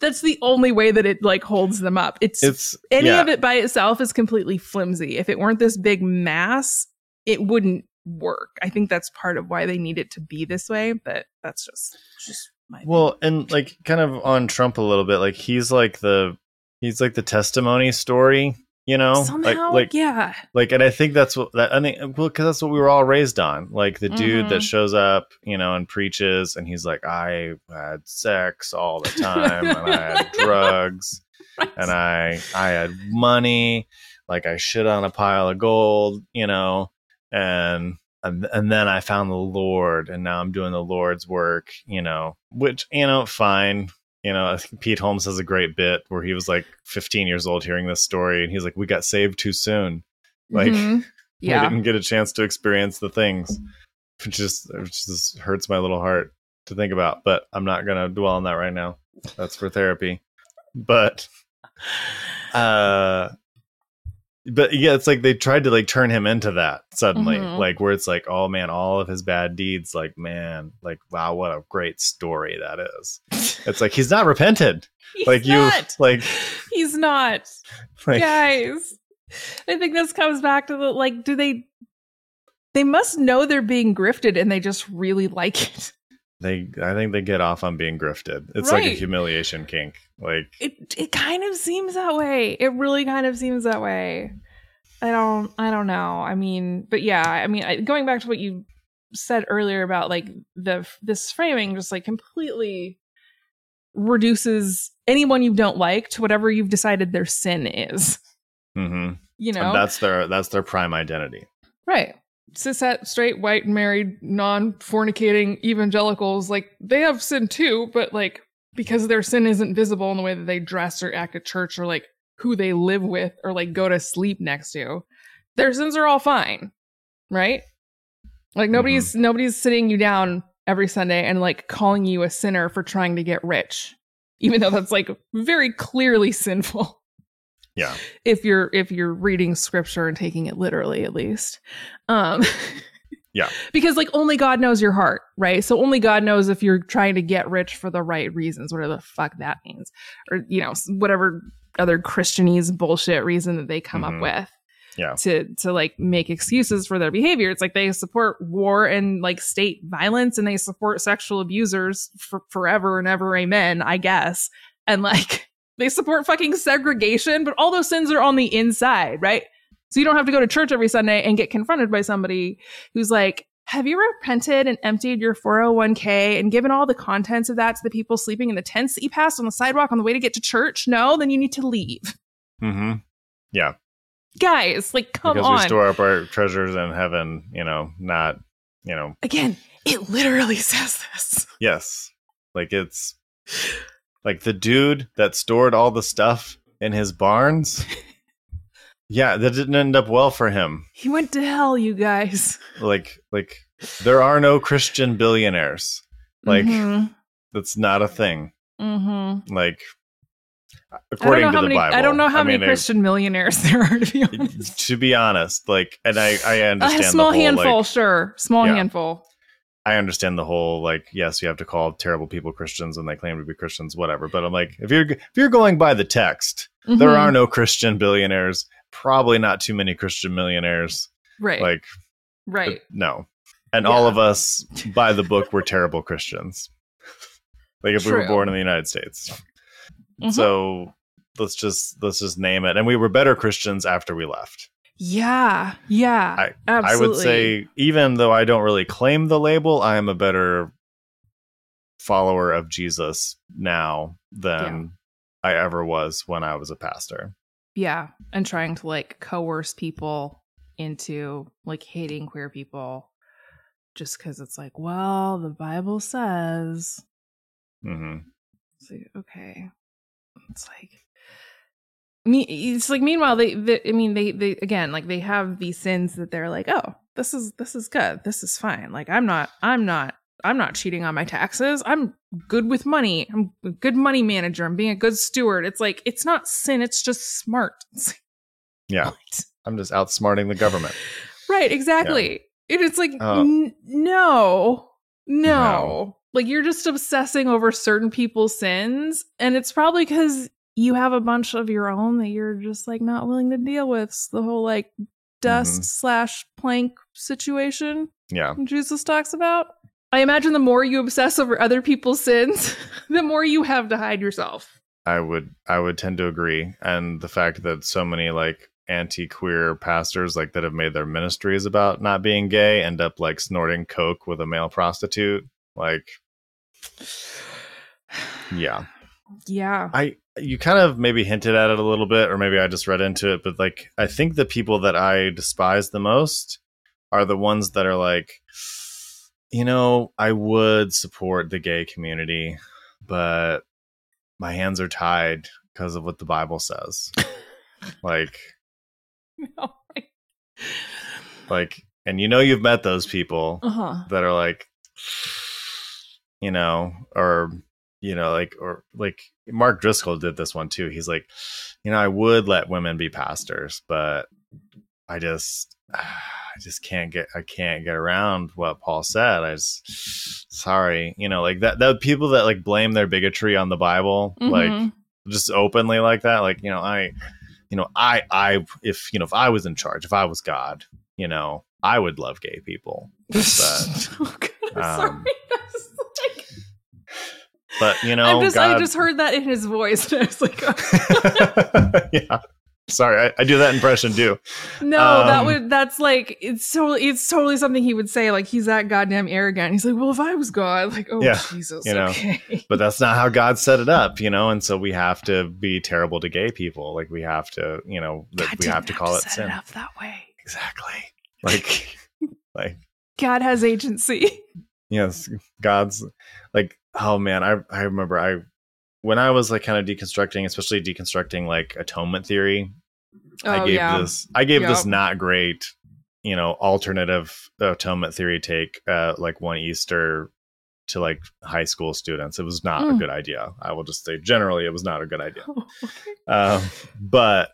Speaker 2: That's the only way that it like holds them up. It's,
Speaker 1: It's
Speaker 2: any
Speaker 1: yeah,
Speaker 2: of it by itself is completely flimsy. If it weren't this big mass, it wouldn't work. I think that's part of why they need it to be this way, but that's just just my
Speaker 1: Well, and like kind of on Trump a little bit, like he's like the he's like the testimony story, you know,
Speaker 2: somehow
Speaker 1: like like
Speaker 2: yeah.
Speaker 1: like, and I think that's what that I think well because that's what we were all raised on, like the dude that
Speaker 2: Mhm.
Speaker 1: shows up, you know, and preaches, and he's like, I had sex all the time, and I had drugs, and I I had money, like I shit on a pile of gold, you know, and and, and then I found the Lord, and now I'm doing the Lord's work, you know, which you know, fine. You know, Pete Holmes has a great bit where he was like 15 years old hearing this story, and he's like, "We got saved too soon. Like,
Speaker 2: Mhm.
Speaker 1: we didn't get a chance to experience the things." Which just, it just hurts my little heart to think about. But I'm not gonna dwell on that right now. That's for therapy. But uh but yeah it's like they tried to like turn him into that suddenly
Speaker 2: Mhm.
Speaker 1: like where it's like oh man all of his bad deeds like man like wow what a great story that is it's like he's not repented
Speaker 2: He's
Speaker 1: like you like
Speaker 2: He's not.
Speaker 1: like
Speaker 2: Guys. I think this comes back to the like, do they they must know they're being grifted and they just really like it.
Speaker 1: They i think they get off on being grifted it's like a humiliation kink like
Speaker 2: It it kind of seems that way. It really kind of seems that way. I don't I don't know. I mean, but yeah, I mean, I, going back to what you said earlier about like the this framing just like completely reduces anyone you don't like to whatever you've decided their sin is.
Speaker 1: hmm
Speaker 2: You know,
Speaker 1: And that's their that's their prime identity.
Speaker 2: right? Cishet, straight, white, married, non-fornicating evangelicals, like they have sin too, but like because their sin isn't visible in the way that they dress or act at church or like who they live with or like go to sleep next to, their sins are all fine, right? Like nobody's mm-hmm. nobody's sitting you down every Sunday and like calling you a sinner for trying to get rich, even though that's like very clearly sinful
Speaker 1: Yeah.
Speaker 2: if you're if you're reading scripture and taking it literally at least um
Speaker 1: Yeah.
Speaker 2: because like only god knows your heart right so only god knows if you're trying to get rich for the right reasons whatever the fuck that means or you know whatever other christianese bullshit reason that they come
Speaker 1: Mhm.
Speaker 2: up with
Speaker 1: Yeah.
Speaker 2: to to like make excuses for their behavior it's like they support war and like state violence and they support sexual abusers for forever and ever amen i guess and like they support fucking segregation but all those sins are on the inside right so you don't have to go to church every sunday and get confronted by somebody who's like have you repented and emptied your 401k and given all the contents of that to the people sleeping in the tents that you passed on the sidewalk on the way to get to church no then you need to leave
Speaker 1: Mm-hmm. Yeah.
Speaker 2: guys like come
Speaker 1: because
Speaker 2: on
Speaker 1: we store up our treasures in heaven, you know, not, you know,
Speaker 2: Again, it literally says this.
Speaker 1: yes. Like it's like the dude that stored all the stuff in his barns. Yeah, that didn't end up well for him.
Speaker 2: He went to hell, you guys.
Speaker 1: Like like there are no Christian billionaires. Like
Speaker 2: Mhm,
Speaker 1: that's not a thing.
Speaker 2: mhm.
Speaker 1: Like
Speaker 2: I
Speaker 1: according to the
Speaker 2: many.
Speaker 1: Bible.
Speaker 2: I don't know how many
Speaker 1: mean, I-
Speaker 2: Christian millionaires there are. To be honest,
Speaker 1: to be honest, like, and I, I understand
Speaker 2: a
Speaker 1: small whole,
Speaker 2: handful,
Speaker 1: like,
Speaker 2: sure, small
Speaker 1: Yeah.
Speaker 2: handful.
Speaker 1: I understand the whole, like, yes, you have to call terrible people Christians and they claim to be Christians, whatever. But I'm like, if you're if you're going by the text, there
Speaker 2: Mhm.
Speaker 1: are no Christian billionaires. Probably not too many Christian millionaires.
Speaker 2: right,
Speaker 1: Like,
Speaker 2: right.
Speaker 1: no. And all of us, by the book, were terrible Christians. Like if we were born in the United States.
Speaker 2: Mhm.
Speaker 1: So let's just let's just name it. And we were better Christians after we left.
Speaker 2: Yeah, yeah.
Speaker 1: I-
Speaker 2: absolutely.
Speaker 1: I would say, even though I don't really claim the label, I am a better follower of Jesus now than I ever was when I was a pastor.
Speaker 2: yeah, and trying to like coerce people into like hating queer people, just because it's like, well, the Bible says.
Speaker 1: hmm
Speaker 2: It's like, okay. It's like me it's like meanwhile they, they I mean they they again like they have these sins that they're like, "Oh, this is this is good. This is fine. Like I'm not I'm not I'm not cheating on my taxes. I'm good with money. I'm a good money manager. I'm being a good steward." It's like it's not sin, it's just smart. It's like,
Speaker 1: Yeah,
Speaker 2: what?
Speaker 1: I'm just outsmarting the government.
Speaker 2: Right, exactly. And it's like,
Speaker 1: Oh.
Speaker 2: n- no, no,
Speaker 1: No.
Speaker 2: Like you're just obsessing over certain people's sins. And it's probably because you have a bunch of your own that you're just like not willing to deal with. It's the whole like dust
Speaker 1: Mhm.
Speaker 2: slash plank situation
Speaker 1: Yeah,
Speaker 2: Jesus talks about. I imagine the more you obsess over other people's sins, the more you have to hide yourself.
Speaker 1: I would I would tend to agree. And the fact that so many like anti-queer pastors like that have made their ministries about not being gay end up like snorting coke with a male prostitute, like yeah.
Speaker 2: Yeah.
Speaker 1: I you kind of maybe hinted at it a little bit, or maybe I just read into it, but like I think the people that I despise the most are the ones that are like, you know, I would support the gay community, but my hands are tied because of what the Bible says. like,
Speaker 2: uh
Speaker 1: like, and you know, you've met those people
Speaker 2: huh.
Speaker 1: that are like, you know, or you know, like or like Mark Driscoll did this one too. He's like, you know, I would let women be pastors, but I just I just can't get I can't get around what Paul said. I just sorry, you know, like that that people that like blame their bigotry on the Bible, like
Speaker 2: Mhm.
Speaker 1: just openly like that, like, you know, I you know, I I if you know, if I was in charge, if I was God, you know, I would love gay people. But
Speaker 2: oh, God, I'm sorry.
Speaker 1: But you know,
Speaker 2: I'm just,
Speaker 1: God,
Speaker 2: I just heard that in his voice. And I was like,
Speaker 1: yeah. Sorry, I, I do that impression too.
Speaker 2: No, that
Speaker 1: Um,
Speaker 2: would that's like it's totally it's totally something he would say. Like he's that goddamn arrogant. He's like, well, if I was God, like, oh
Speaker 1: Yeah,
Speaker 2: Jesus,
Speaker 1: you know,
Speaker 2: okay.
Speaker 1: But that's not how God set it up, you know. And so we have to be terrible to gay people. Like we have to, you know, that we have to call it
Speaker 2: set
Speaker 1: sin.
Speaker 2: it up that way.
Speaker 1: Exactly. Like, like
Speaker 2: God has agency.
Speaker 1: yes, God's. Oh man, I I remember I when I was like kind of deconstructing, especially deconstructing like atonement theory. I
Speaker 2: Oh,
Speaker 1: gave
Speaker 2: yeah.
Speaker 1: this I gave this not great, you know, alternative atonement theory take uh like one Easter to like high school students. It was not a
Speaker 2: Mm.
Speaker 1: good idea. I will just say generally it was not a good idea.
Speaker 2: okay.
Speaker 1: Um but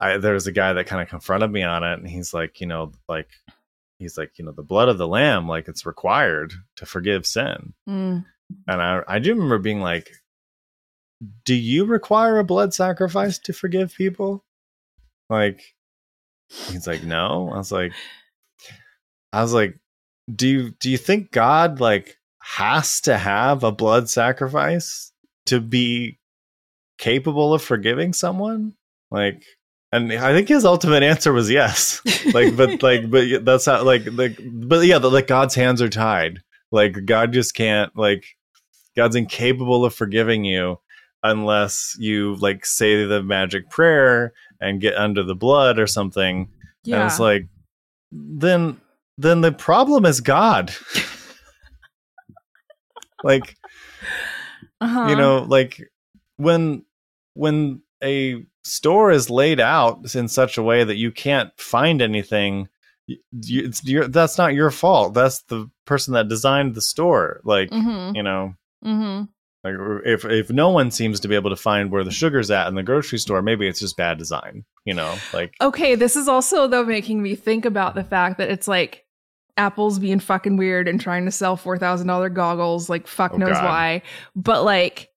Speaker 1: I there was a guy that kind of confronted me on it and he's like, you know, like he's like, you know, the blood of the lamb like it's required to forgive sin.
Speaker 2: Mm.
Speaker 1: And I I do remember being like do you require a blood sacrifice to forgive people? Like he's like, "No." I was like I was like, "Do you do you think God like has to have a blood sacrifice to be capable of forgiving someone?" Like and I think his ultimate answer was yes. Like but like but that's how like like but yeah, the, like God's hands are tied. Like God just can't like God's incapable of forgiving you unless you like say the magic prayer and get under the blood or something.
Speaker 2: yeah.
Speaker 1: And it's like then then the problem is God. like
Speaker 2: uh-huh.
Speaker 1: you know like when when a store is laid out in such a way that you can't find anything you, it's your, that's not your fault that's the person that designed the store like
Speaker 2: Mhm.
Speaker 1: you know
Speaker 2: Mm-hmm.
Speaker 1: like if if no one seems to be able to find where the sugar's at in the grocery store maybe it's just bad design you know like
Speaker 2: Okay, this is also though making me think about the fact that it's like Apple's being fucking weird and trying to sell four thousand dollar goggles, like fuck
Speaker 1: Oh,
Speaker 2: knows
Speaker 1: God.
Speaker 2: why. But like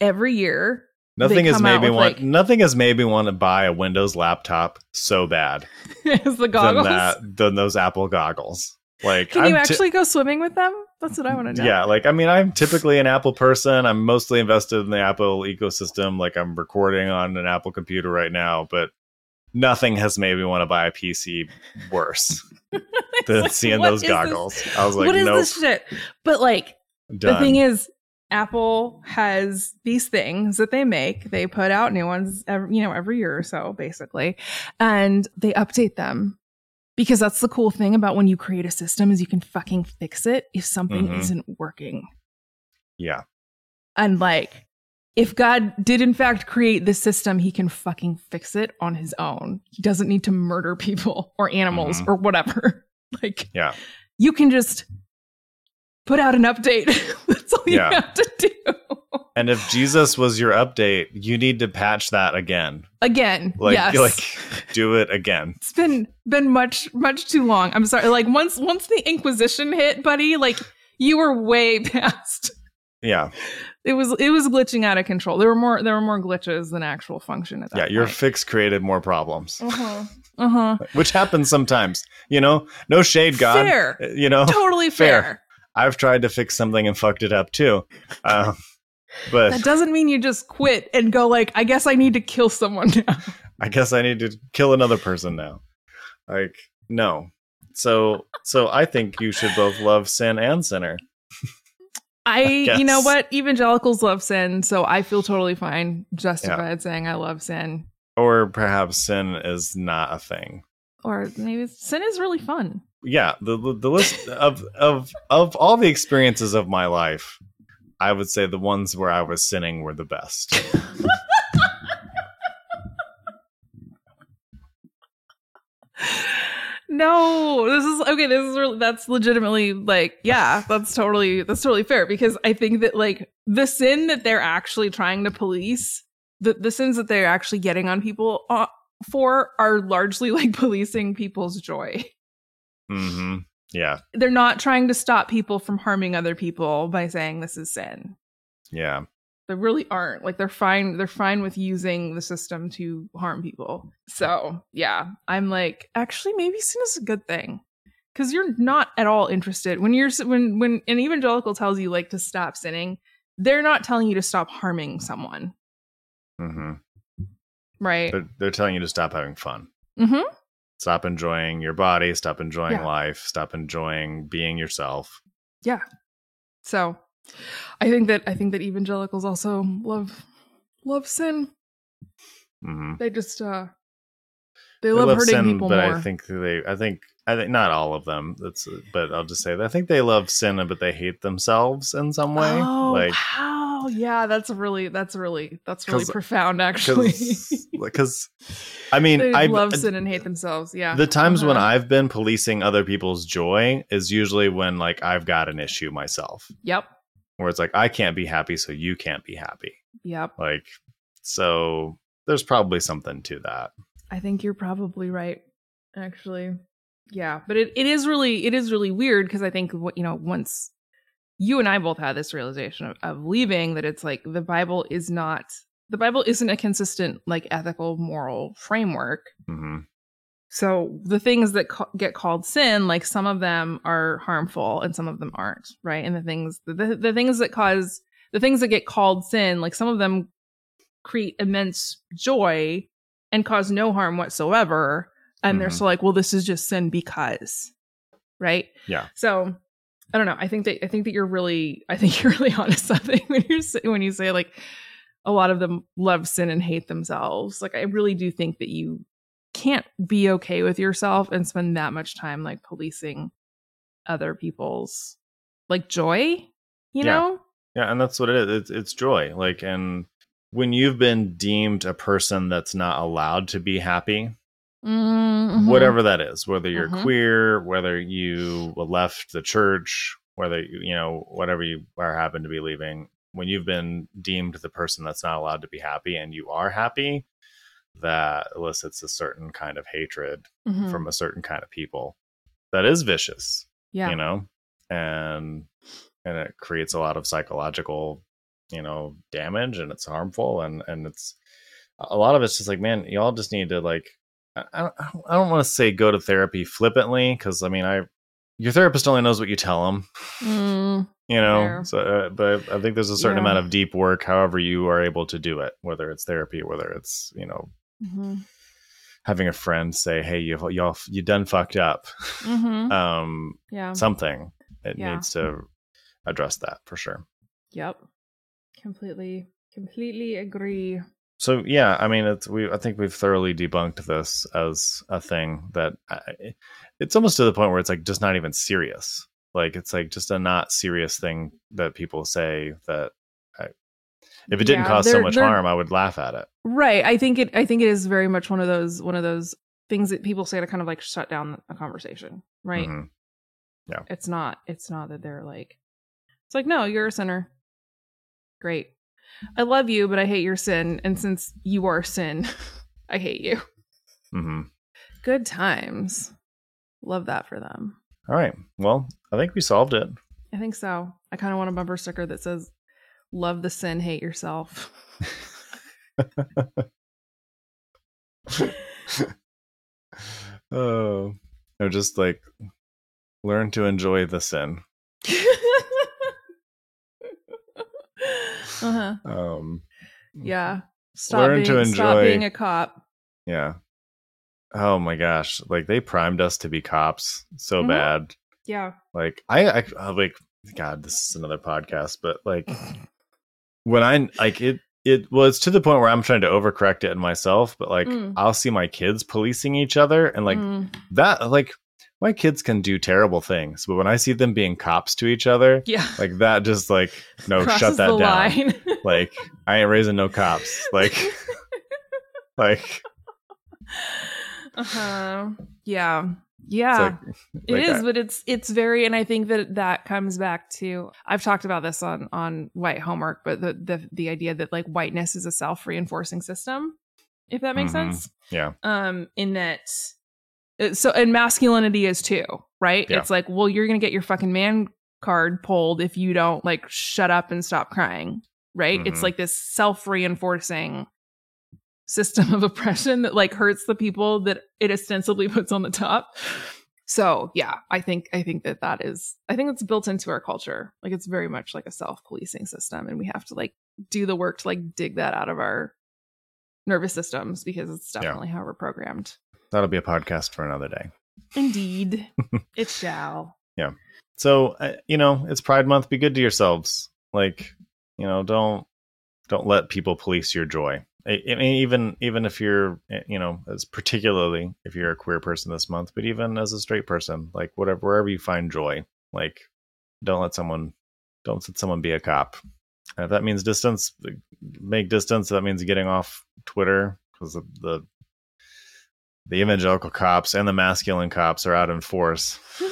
Speaker 2: every year,
Speaker 1: nothing has made me want
Speaker 2: like-
Speaker 1: nothing has made me want to buy a windows laptop so bad
Speaker 2: is the goggles.
Speaker 1: than that than those apple goggles like
Speaker 2: Can you
Speaker 1: I'm
Speaker 2: actually go swimming with them? That's what I want to know.
Speaker 1: Yeah, like I mean, I'm typically an Apple person. I'm mostly invested in the Apple ecosystem. Like I'm recording on an Apple computer right now, but nothing has made me want to buy a PC worse than
Speaker 2: Like,
Speaker 1: seeing those
Speaker 2: is this?
Speaker 1: goggles. I was like,
Speaker 2: what is
Speaker 1: nope,
Speaker 2: this shit? But like
Speaker 1: done.
Speaker 2: the thing is, Apple has these things that they make. They put out new ones, every, you know, every year or so, basically, and they update them because that's the cool thing about when you create a system is you can fucking fix it if something
Speaker 1: Mhm.
Speaker 2: isn't working.
Speaker 1: yeah,
Speaker 2: And like, if God did in fact create this system, he can fucking fix it on his own. He doesn't need to murder people or animals
Speaker 1: Mhm.
Speaker 2: or whatever. like,
Speaker 1: yeah,
Speaker 2: you can just put out an update. That's all you have to do.
Speaker 1: and if Jesus was your update, you need to patch that again.
Speaker 2: Again,
Speaker 1: Like,
Speaker 2: yes.
Speaker 1: like do it again.
Speaker 2: it's been been much much too long. I'm sorry. Like once once the Inquisition hit, buddy, like you were way past.
Speaker 1: Yeah,
Speaker 2: It was it was glitching out of control. There were more there were more glitches than actual function at that
Speaker 1: yeah. Your
Speaker 2: point.
Speaker 1: fix created more problems,
Speaker 2: uh-huh. Uh-huh.
Speaker 1: which happens sometimes. You know, no shade, God.
Speaker 2: Fair.
Speaker 1: You know,
Speaker 2: Totally
Speaker 1: Fair.
Speaker 2: fair.
Speaker 1: I've tried to fix something and fucked it up too. Um, but
Speaker 2: That doesn't mean you just quit and go like, I guess I need to kill someone now.
Speaker 1: I guess I need to kill another person now. Like, no. So so I think you should both love sin and sinner.
Speaker 2: I, you know what? Evangelicals love sin, so I feel totally fine, justified saying I love sin.
Speaker 1: Or perhaps sin is not a thing.
Speaker 2: Or maybe sin is really fun.
Speaker 1: Yeah, the the, list of of of all the experiences of my life, I would say the ones where I was sinning were the best.
Speaker 2: No, this is okay. This is really, that's legitimately like, yeah, that's totally, that's totally fair because I think that like the sin that they're actually trying to police, the, the sins that they're actually getting on people uh, for are largely like policing people's joy.
Speaker 1: Hmm Yeah,
Speaker 2: They're not trying to stop people from harming other people by saying this is sin.
Speaker 1: yeah,
Speaker 2: They really aren't. Like they're fine. They're fine with using the system to harm people. So yeah, I'm like, actually, maybe sin is a good thing because you're not at all interested when you're when when an evangelical tells you like to stop sinning. They're not telling you to stop harming someone.
Speaker 1: hmm
Speaker 2: Right.
Speaker 1: They're, they're telling you to stop having fun.
Speaker 2: Mm-hmm.
Speaker 1: Stop enjoying your body. Stop enjoying
Speaker 2: Yeah.
Speaker 1: life. Stop enjoying being yourself.
Speaker 2: Yeah. So I think that I think that evangelicals also love love sin.
Speaker 1: hmm
Speaker 2: They just uh they, love, hurting people
Speaker 1: but
Speaker 2: more.
Speaker 1: I think they. I think. I think not all of them. That's. But I'll just say that I think they love sin, but they hate themselves in some way.
Speaker 2: Oh,
Speaker 1: like
Speaker 2: wow. Yeah, that's really that's really that's really profound actually.
Speaker 1: because I mean
Speaker 2: they
Speaker 1: I
Speaker 2: love sin and hate themselves. Yeah.
Speaker 1: The times when
Speaker 2: Uh-huh.
Speaker 1: I've been policing other people's joy is usually when like I've got an issue myself,
Speaker 2: Yep.
Speaker 1: where it's like I can't be happy, so you can't be happy.
Speaker 2: Yep.
Speaker 1: Like, so there's probably something to that.
Speaker 2: I think you're probably right, actually. Yeah, but it, it is really it is really weird because I think what you know once you and I both had this realization of, of leaving that it's like the Bible is not the Bible isn't a consistent like ethical moral framework.
Speaker 1: hmm
Speaker 2: So the things that ca- get called sin, like some of them are harmful and some of them aren't, right? And the things the, the things that cause the things that get called sin, like some of them create immense joy and cause no harm whatsoever. And they're
Speaker 1: Mhm.
Speaker 2: so like, well, this is just sin because, right?
Speaker 1: Yeah.
Speaker 2: So I don't know. I think that I think that you're really I think you're really onto something when you say when you say like a lot of them love sin and hate themselves. Like I really do think that you can't be okay with yourself and spend that much time like policing other people's like joy, you
Speaker 1: Yeah.
Speaker 2: know?
Speaker 1: Yeah, and that's what it is. It's, it's joy. Like, and when you've been deemed a person that's not allowed to be happy,
Speaker 2: Mhm.
Speaker 1: whatever that is, whether you're
Speaker 2: Mhm.
Speaker 1: queer, whether you left the church, whether you know whatever you are happen to be leaving, when you've been deemed the person that's not allowed to be happy, and you are happy, that elicits a certain kind of hatred
Speaker 2: Mhm.
Speaker 1: from a certain kind of people that is vicious,
Speaker 2: yeah.
Speaker 1: you know, and and it creates a lot of psychological, you know, damage, and it's harmful, and and it's a lot of it's just like, man, y'all just need to like I I don't, want to say go to therapy flippantly because I mean I your therapist only knows what you tell them,
Speaker 2: Mm,
Speaker 1: you know.
Speaker 2: Fair.
Speaker 1: So, uh, but I think there's a certain
Speaker 2: Yeah.
Speaker 1: amount of deep work, however you are able to do it, whether it's therapy, whether it's you know
Speaker 2: mhm.
Speaker 1: having a friend say, "Hey, you y'all you done fucked up,"
Speaker 2: Mhm.
Speaker 1: um,
Speaker 2: yeah.
Speaker 1: something. It
Speaker 2: Yeah.
Speaker 1: needs to address that for sure.
Speaker 2: Yep. Completely completely agree.
Speaker 1: So yeah, I mean, it's we. I think we've thoroughly debunked this as a thing that I, it's almost to the point where it's like just not even serious. Like it's like just a not serious thing that people say that. I, if it didn't
Speaker 2: Yeah,
Speaker 1: cause so much harm, I would laugh at it.
Speaker 2: Right. I think it I think it is very much one of those one of those things that people say to kind of like shut down a conversation. Right.
Speaker 1: Mhm.
Speaker 2: It's not it's not that they're like it's like, no, you're a sinner. Great. I love you, but I hate your sin. And since you are sin, I hate you.
Speaker 1: hmm
Speaker 2: Good times. Love that for them.
Speaker 1: All right. Well, I think we solved it.
Speaker 2: I think so. I kind of want a bumper sticker that says, Love the sin, hate yourself.
Speaker 1: oh, or just like learn to enjoy the sin.
Speaker 2: uh-huh.
Speaker 1: Um,
Speaker 2: Yeah. Stop
Speaker 1: Learn
Speaker 2: being,
Speaker 1: to
Speaker 2: stop
Speaker 1: enjoy-
Speaker 2: being a cop.
Speaker 1: Yeah. Oh my gosh! Like they primed us to be cops so
Speaker 2: Mhm.
Speaker 1: bad.
Speaker 2: Yeah.
Speaker 1: Like I, I, I like God. This is another podcast, but like when I like it, it well, it's to the point where I'm trying to overcorrect it in myself. But like
Speaker 2: Mm.
Speaker 1: I'll see my kids policing each other, and like
Speaker 2: Mm.
Speaker 1: that, like my kids can do terrible things, but when I see them being cops to each other,
Speaker 2: Yeah.
Speaker 1: like that, just like no,
Speaker 2: Crosses
Speaker 1: shut that down. Like I ain't raising no cops. Like, like
Speaker 2: uh-huh. Yeah.
Speaker 1: it's
Speaker 2: Yeah.
Speaker 1: like
Speaker 2: It
Speaker 1: like
Speaker 2: is,
Speaker 1: I-
Speaker 2: but it's it's very, and I think that that comes back to I've talked about this on on white homework, but the the the idea that like whiteness is a self reinforcing system, if that makes
Speaker 1: Mhm.
Speaker 2: sense.
Speaker 1: yeah.
Speaker 2: Um, in that, uh, so and masculinity is too, right?
Speaker 1: Yeah.
Speaker 2: It's like, well, you're gonna get your fucking man card pulled if you don't like shut up and stop crying, right? It's
Speaker 1: Mhm.
Speaker 2: like this self reinforcing system of oppression that like hurts the people that it ostensibly puts on the top. So yeah, I think I think that that is I think it's built into our culture. Like it's very much like a self policing system, and we have to like do the work to like dig that out of our nervous systems because it's
Speaker 1: Yeah.
Speaker 2: definitely how we're programmed.
Speaker 1: That'll be a podcast for another day.
Speaker 2: Indeed, it shall. Yeah.
Speaker 1: So, uh, you know, it's Pride Month. Be good to yourselves. Like, you know, don't don't let people police your joy. I, I mean, even even if you're, eh, you know, as particularly if you're a queer person this month, but even as a straight person, like whatever wherever you find joy, like don't let someone don't let someone be a cop. And if that means distance, make distance. That means getting off Twitter because the, the the evangelical cops and the masculine cops are out in force.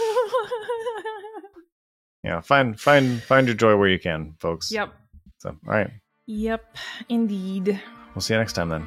Speaker 1: Yeah, find find find your joy where you can, folks.
Speaker 2: yep.
Speaker 1: So, all right.
Speaker 2: Yep. Indeed.
Speaker 1: We'll see you next time then.